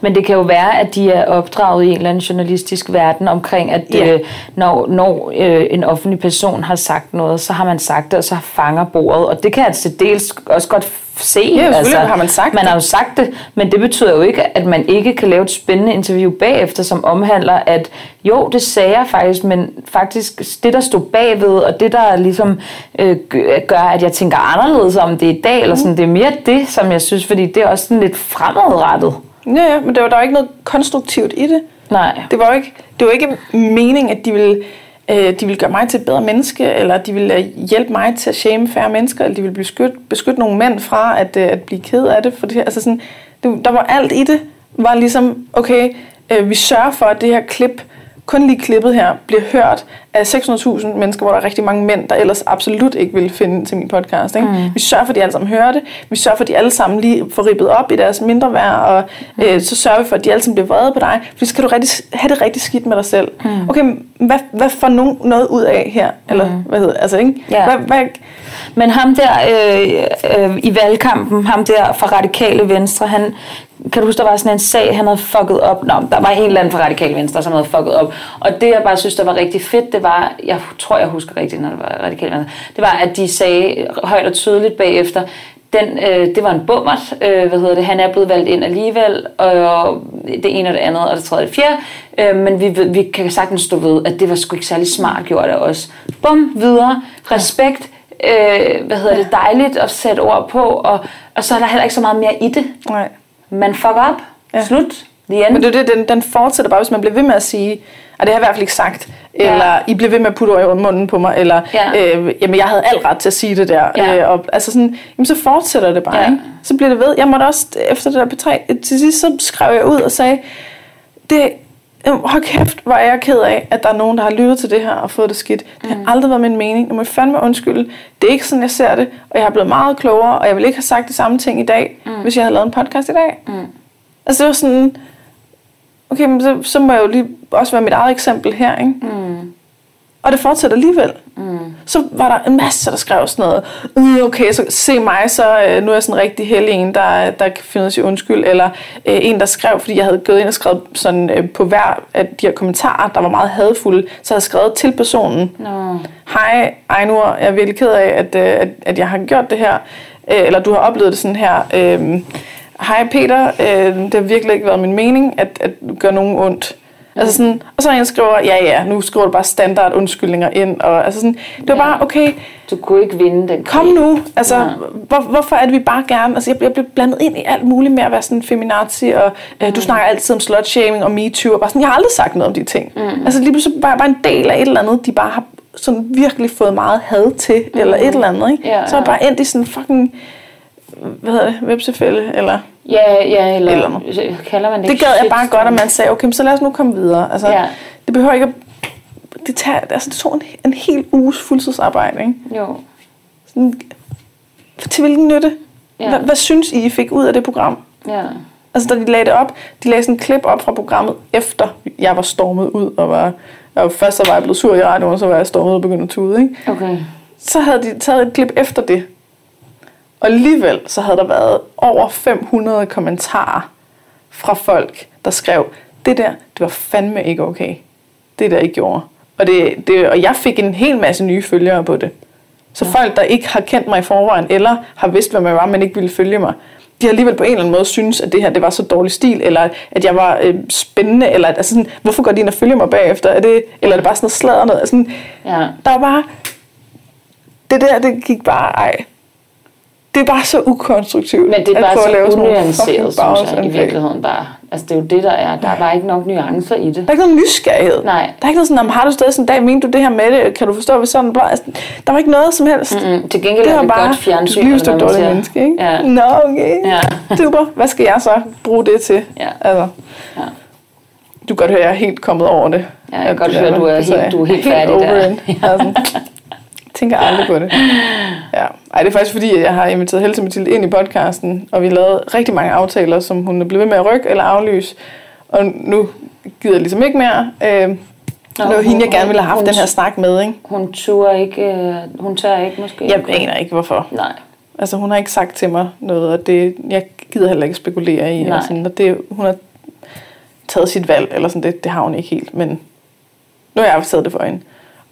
men det kan jo være, at de er opdraget i en eller anden journalistisk verden omkring, at Ja. øh, når, når øh, en offentlig person har sagt noget, så har man sagt det, og så fanger bordet. Og det kan til dels også godt se. Ja, selvfølgelig har man sagt Man det. har jo sagt det, men det betyder jo ikke, at man ikke kan lave et spændende interview bagefter, som omhandler, at jo, det sagde jeg faktisk, men faktisk det, der stod bagved, og det, der ligesom øh, gø- gør, at jeg tænker anderledes om det i dag, eller sådan, det er mere det, som jeg synes, fordi det er også sådan lidt fremadrettet. Ja, ja, men der var, der var ikke noget konstruktivt i det. Nej. Det var jo ikke, det var ikke meningen, at de ville, øh, de vil gøre mig til et bedre menneske, eller de vil øh, hjælpe mig til at shame færre mennesker, eller de vil beskytte, beskytte nogle mænd fra at, øh, at blive ked af det. For det, altså sådan, det, der var alt i det, var ligesom, okay, øh, vi sørger for, at det her klip, kun lige klippet her, bliver hørt af 600.000 mennesker, hvor der er rigtig mange mænd, der ellers absolut ikke vil finde til min podcast. Ikke? Mm. Vi sørger for, at de alle sammen hører det. Vi sørger for, at de alle sammen lige får ribbet op i deres mindre værd, og øh, så sørger vi for, at de alle sammen bliver vrede på dig. For så kan du rigtig, have det rigtig skidt med dig selv. Mm. Okay, hvad, hvad får nogen noget ud af her? Eller mm. hvad hedder altså, ikke? Ja. Hvad, hvad, Men ham der øh, øh, i valgkampen, ham der fra Radikale Venstre, han kan du huske, der var sådan en sag, han havde fucket op. Nå, der var en eller anden fra Radikal Venstre, som havde fucket op. Og det, jeg bare synes, der var rigtig fedt, det var, jeg tror, jeg husker rigtigt, når det var Radikal Venstre, det var, at de sagde højt og tydeligt bagefter, den, øh, det var en bummert, øh, hvad hedder det, han er blevet valgt ind alligevel, og det ene og det andet, og det tredje og det fjerde, øh, men vi, vi kan sagtens stå ved, at det var sgu ikke særlig smart gjort af os. Bum, videre, respekt, øh, hvad hedder det, dejligt at sætte ord på, og, og så er der heller ikke så meget mere i det. Nej. Man fuck op, Ja. ja. slut, the end. Men det er det, den, den fortsætter bare, hvis man bliver ved med at sige, og det har jeg i hvert fald ikke sagt, Ja. eller I bliver ved med at putte i munden på mig, eller Ja. øh, jamen, jeg havde al ret til at sige det der. Ja. Øh, og, altså sådan, jamen, så fortsætter det bare. Ja. Ikke? Så bliver det ved. Jeg måtte også, efter det der P3, til sidst så skrev jeg ud og sagde, det, hold kæft, hvor er jeg ked af, at der er nogen, der har lyttet til det her og fået det skidt. Det har aldrig været min mening. Nu må jeg fandme undskylde. Det er ikke sådan, jeg ser det. Og jeg er blevet meget klogere, og jeg vil ikke have sagt de samme ting i dag, mm. hvis jeg havde lavet en podcast i dag. Mm. Altså det var sådan, okay, men så, så må jeg jo lige også være mit eget eksempel her, ikke? Mm. Og det fortsætter alligevel. Mm. Så var der en masse, der skrev sådan noget. "Øh, Okay, så se mig, så øh, nu er jeg sådan en rigtig heldig en, der, der kan finde sig undskyld. Eller øh, en, der skrev, fordi jeg havde gået ind og skrevet sådan, øh, på hver af de her kommentarer, der var meget hadfulde, så havde jeg skrevet til personen. Nå. Hej Ejnur, jeg er virkelig ked af, at, øh, at, at jeg har gjort det her. Øh, eller du har oplevet det sådan her. Øh, Hej Peter, øh, det har virkelig ikke været min mening, at, at gøre nogen ondt. Altså sådan, og så er en, der skriver, ja ja, nu skriver du bare standard undskyldninger ind. Og, altså sådan, det var Ja. bare, okay, Du kunne ikke vinde den kom nu. Altså, Ja. hvor, hvorfor er det, vi bare gerne... Altså, jeg bliver, jeg bliver blandet ind i alt muligt med at være sådan feminazi, og øh, du snakker altid om slutshaming og MeToo, og bare sådan, jeg har aldrig sagt noget om de ting. Mm. Altså, lige pludselig bare, bare en del af et eller andet, de bare har sådan virkelig fået meget had til, mm. eller et eller andet, ikke? Ja, så er jeg ja. bare endt i sådan fucking, hvad hedder det, websefælde, eller... Ja, ja, eller, Eller eller kalder man det Det gad jeg bare godt, at man sagde, okay, så lad os nu komme videre. Altså, Ja. det behøver ikke at... Det, tager, altså, det tog en, en hel uges fuldtidsarbejde, ikke? Jo. Sådan, til hvilken nytte? Ja. Hvad, hvad synes I, I fik ud af det program? Ja. Altså, da de lagde det op, de lagde sådan en klip op fra programmet, efter jeg var stormet ud, og var, og først så var jeg blevet sur i radioen, og så var jeg stormet og begyndt at tude, ikke? Okay. Så havde de taget et klip efter det. Og alligevel, så havde der været over 500 kommentarer fra folk, der skrev, det der, det var fandme ikke okay. Det der, I gjorde. Og, det, det, og jeg fik en hel masse nye følgere på det. Så folk, der ikke har kendt mig i forvejen, eller har vidst, hvem jeg var, men ikke ville følge mig, de har alligevel på en eller anden måde synes, at det her det var så dårlig stil, eller at jeg var øh, spændende, eller at, altså sådan, hvorfor går de ind og følger mig bagefter? Er det, eller er det bare sådan noget sladder noget? Altså sådan, Ja. der var bare... Det der, det gik bare... Ej. Det er bare så ukonstruktivt. Men det er at bare så unuanceret, synes jeg, i virkeligheden bare. Altså, det er jo det, der er. Der er bare ikke nok nuancer i det. Der er ikke noget nysgerrighed. Nej. Der er ikke noget sådan, "Jamen, har du stadig sådan en dag, mente du det her med det? Kan du forstå, hvad sådan bare... Altså, der var ikke noget som helst. Mm, til gengæld Det er det bare, godt fjernsyn. du er siger. menneske, ikke? Ja. Nå, okay. Ja. Super. Hvad skal jeg så bruge det til? Ja. Altså, Ja. du kan godt høre, at jeg er helt kommet over det. Ja, jeg kan godt høre, at du er altså, helt- du er helt færdig over der. it. Altså, tænker aldrig på det. Ja. Ej, det er faktisk fordi, jeg har inviteret Helse Mathilde ind i podcasten, og vi lavede rigtig mange aftaler, som hun er blevet ved med at rykke eller aflyse. Og nu gider jeg ligesom ikke mere. Øh, Nå, det var hende, jeg gerne ville have haft hun- den her snak med. Ikke? Hun tør ikke, øh, hun tør ikke måske. Jeg aner ikke, hvorfor. Nej. Altså, hun har ikke sagt til mig noget, og det, jeg gider heller ikke spekulere i. Nej. Og sådan, og det, hun har taget sit valg, eller sådan, det, det har hun ikke helt, men nu har jeg taget det for hende.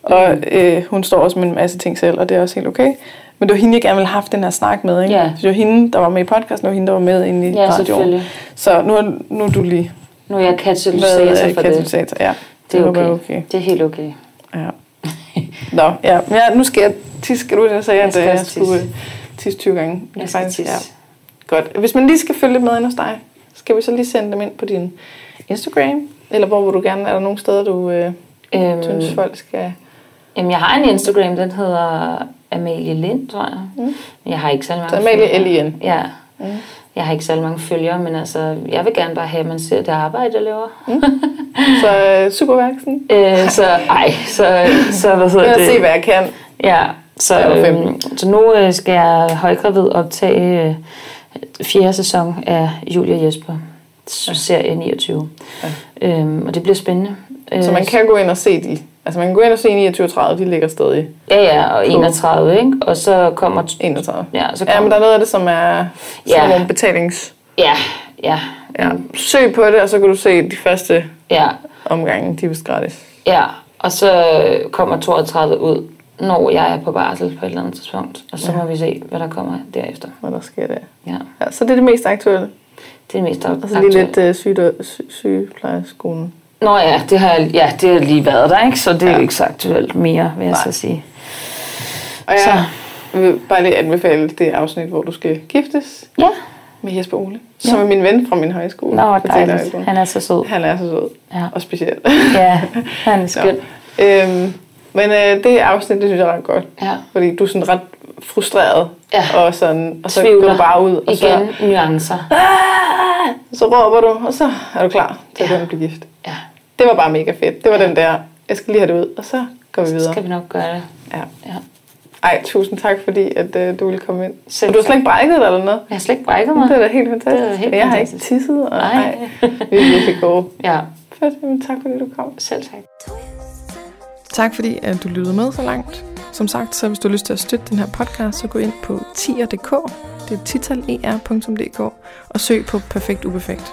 Og øh, hun står også med en masse ting selv, og det er også helt okay. Men det var hende, jeg gerne ville have haft den her snak med. Ikke? Ja. Så det var hende, der var med i podcasten, det var hende, der var med inde i Ja, radioen. selvfølgelig. Så nu, er- nu er du lige Nu er jeg katalysator været for det. katalysator. Ja, Det er okay. okay. Det er helt okay. Ja. Nå, ja. Men ja, nu skal jeg tisse. Skal du det? Sagde, Jeg at øh, jeg skulle tisse. øh, tisse 20 gange. Jeg skal tisse. Ja. Godt. Hvis man lige skal følge lidt med ind hos dig, skal vi så lige sende dem ind på din Instagram? Eller hvor vil du gerne? Er der nogle steder, du øh, Øhm, synes, folk skal... Jamen, jeg har en Instagram, den hedder Amalie Lind, tror jeg. Mm. Men jeg har ikke særlig mange Så Amalie. L-I-N. Ja. Mm. Jeg har ikke særlig mange følgere, men altså, jeg vil gerne bare have, at man ser det arbejde, jeg laver. Mm. Så øh, superværksen. øh, så, ej, så, så hvad hedder Jeg det? vil se, hvad jeg kan. Ja, så, Jeg øhm, så nu øh, skal jeg højgravid optage øh, fjerde sæson af Julia Jesper, serie 29. Ja. Øhm, og det bliver spændende. Øh, Så man kan gå ind og se de... Altså man kan gå ind og se 29 og 30, de ligger stadig Ja, ja, og 31, ikke? Og så kommer... 31. Ja, så Ja, kommer men der er noget af det, som er sådan Ja. nogle betalings... Ja, ja. Ja. Søg på det, og så kan du se de første Ja, omgange, de er vist gratis. ja. Og så kommer 32 ud, når jeg er på barsel på et eller andet tidspunkt. Og så Ja. må vi se, hvad der kommer derefter. Hvad der sker der. Ja, Ja, så det er det mest aktuelle. det er det mest Og så aktuelle. lige lidt uh, syge, sy, sygeplejeskolen. Nå ja, det har, jeg, ja, det har lige været der, ikke? Så det er Ja. jo ikke så aktuelt mere, vil jeg Nej. så sige. Og jeg vil bare lige anbefale det afsnit, hvor du skal giftes Ja. med Jesper Ole, som er min ven fra min højskole. Nå, dejligt. Han er så sød. Han er så sød Ja, og speciel. ja han er skøn. øhm, men øh, det afsnit, det synes jeg er ret godt. Ja. Fordi du er sådan ret frustreret. Ja. Og, sådan, og så Tvivler. går du bare ud, og så, Igen, nuancer. så råber du, og så er du klar til at Ja. ja. blive gift. Ja, Det var bare mega fedt. Det var den der, jeg skal lige have det ud, og så går vi så videre. skal vi nok gøre det. Ja. Ja. Ej, tusind tak, fordi at, øh, du ville komme ind. Selv og du har slet ikke brækket dig eller noget? Jeg har slet ikke brækket mig. Det er da helt fantastisk. Det er helt jeg har fantastisk. ikke tisset, og Nej. ej, vi er virkelig gode. Ja, Fedt, jamen, tak fordi du kom. selv tak. Tak fordi at du lyttede med så langt. Som sagt, så hvis du har lyst til at støtte den her podcast, så gå ind på tier.dk, det er titaler.dk, og søg på Perfekt Uperfekt.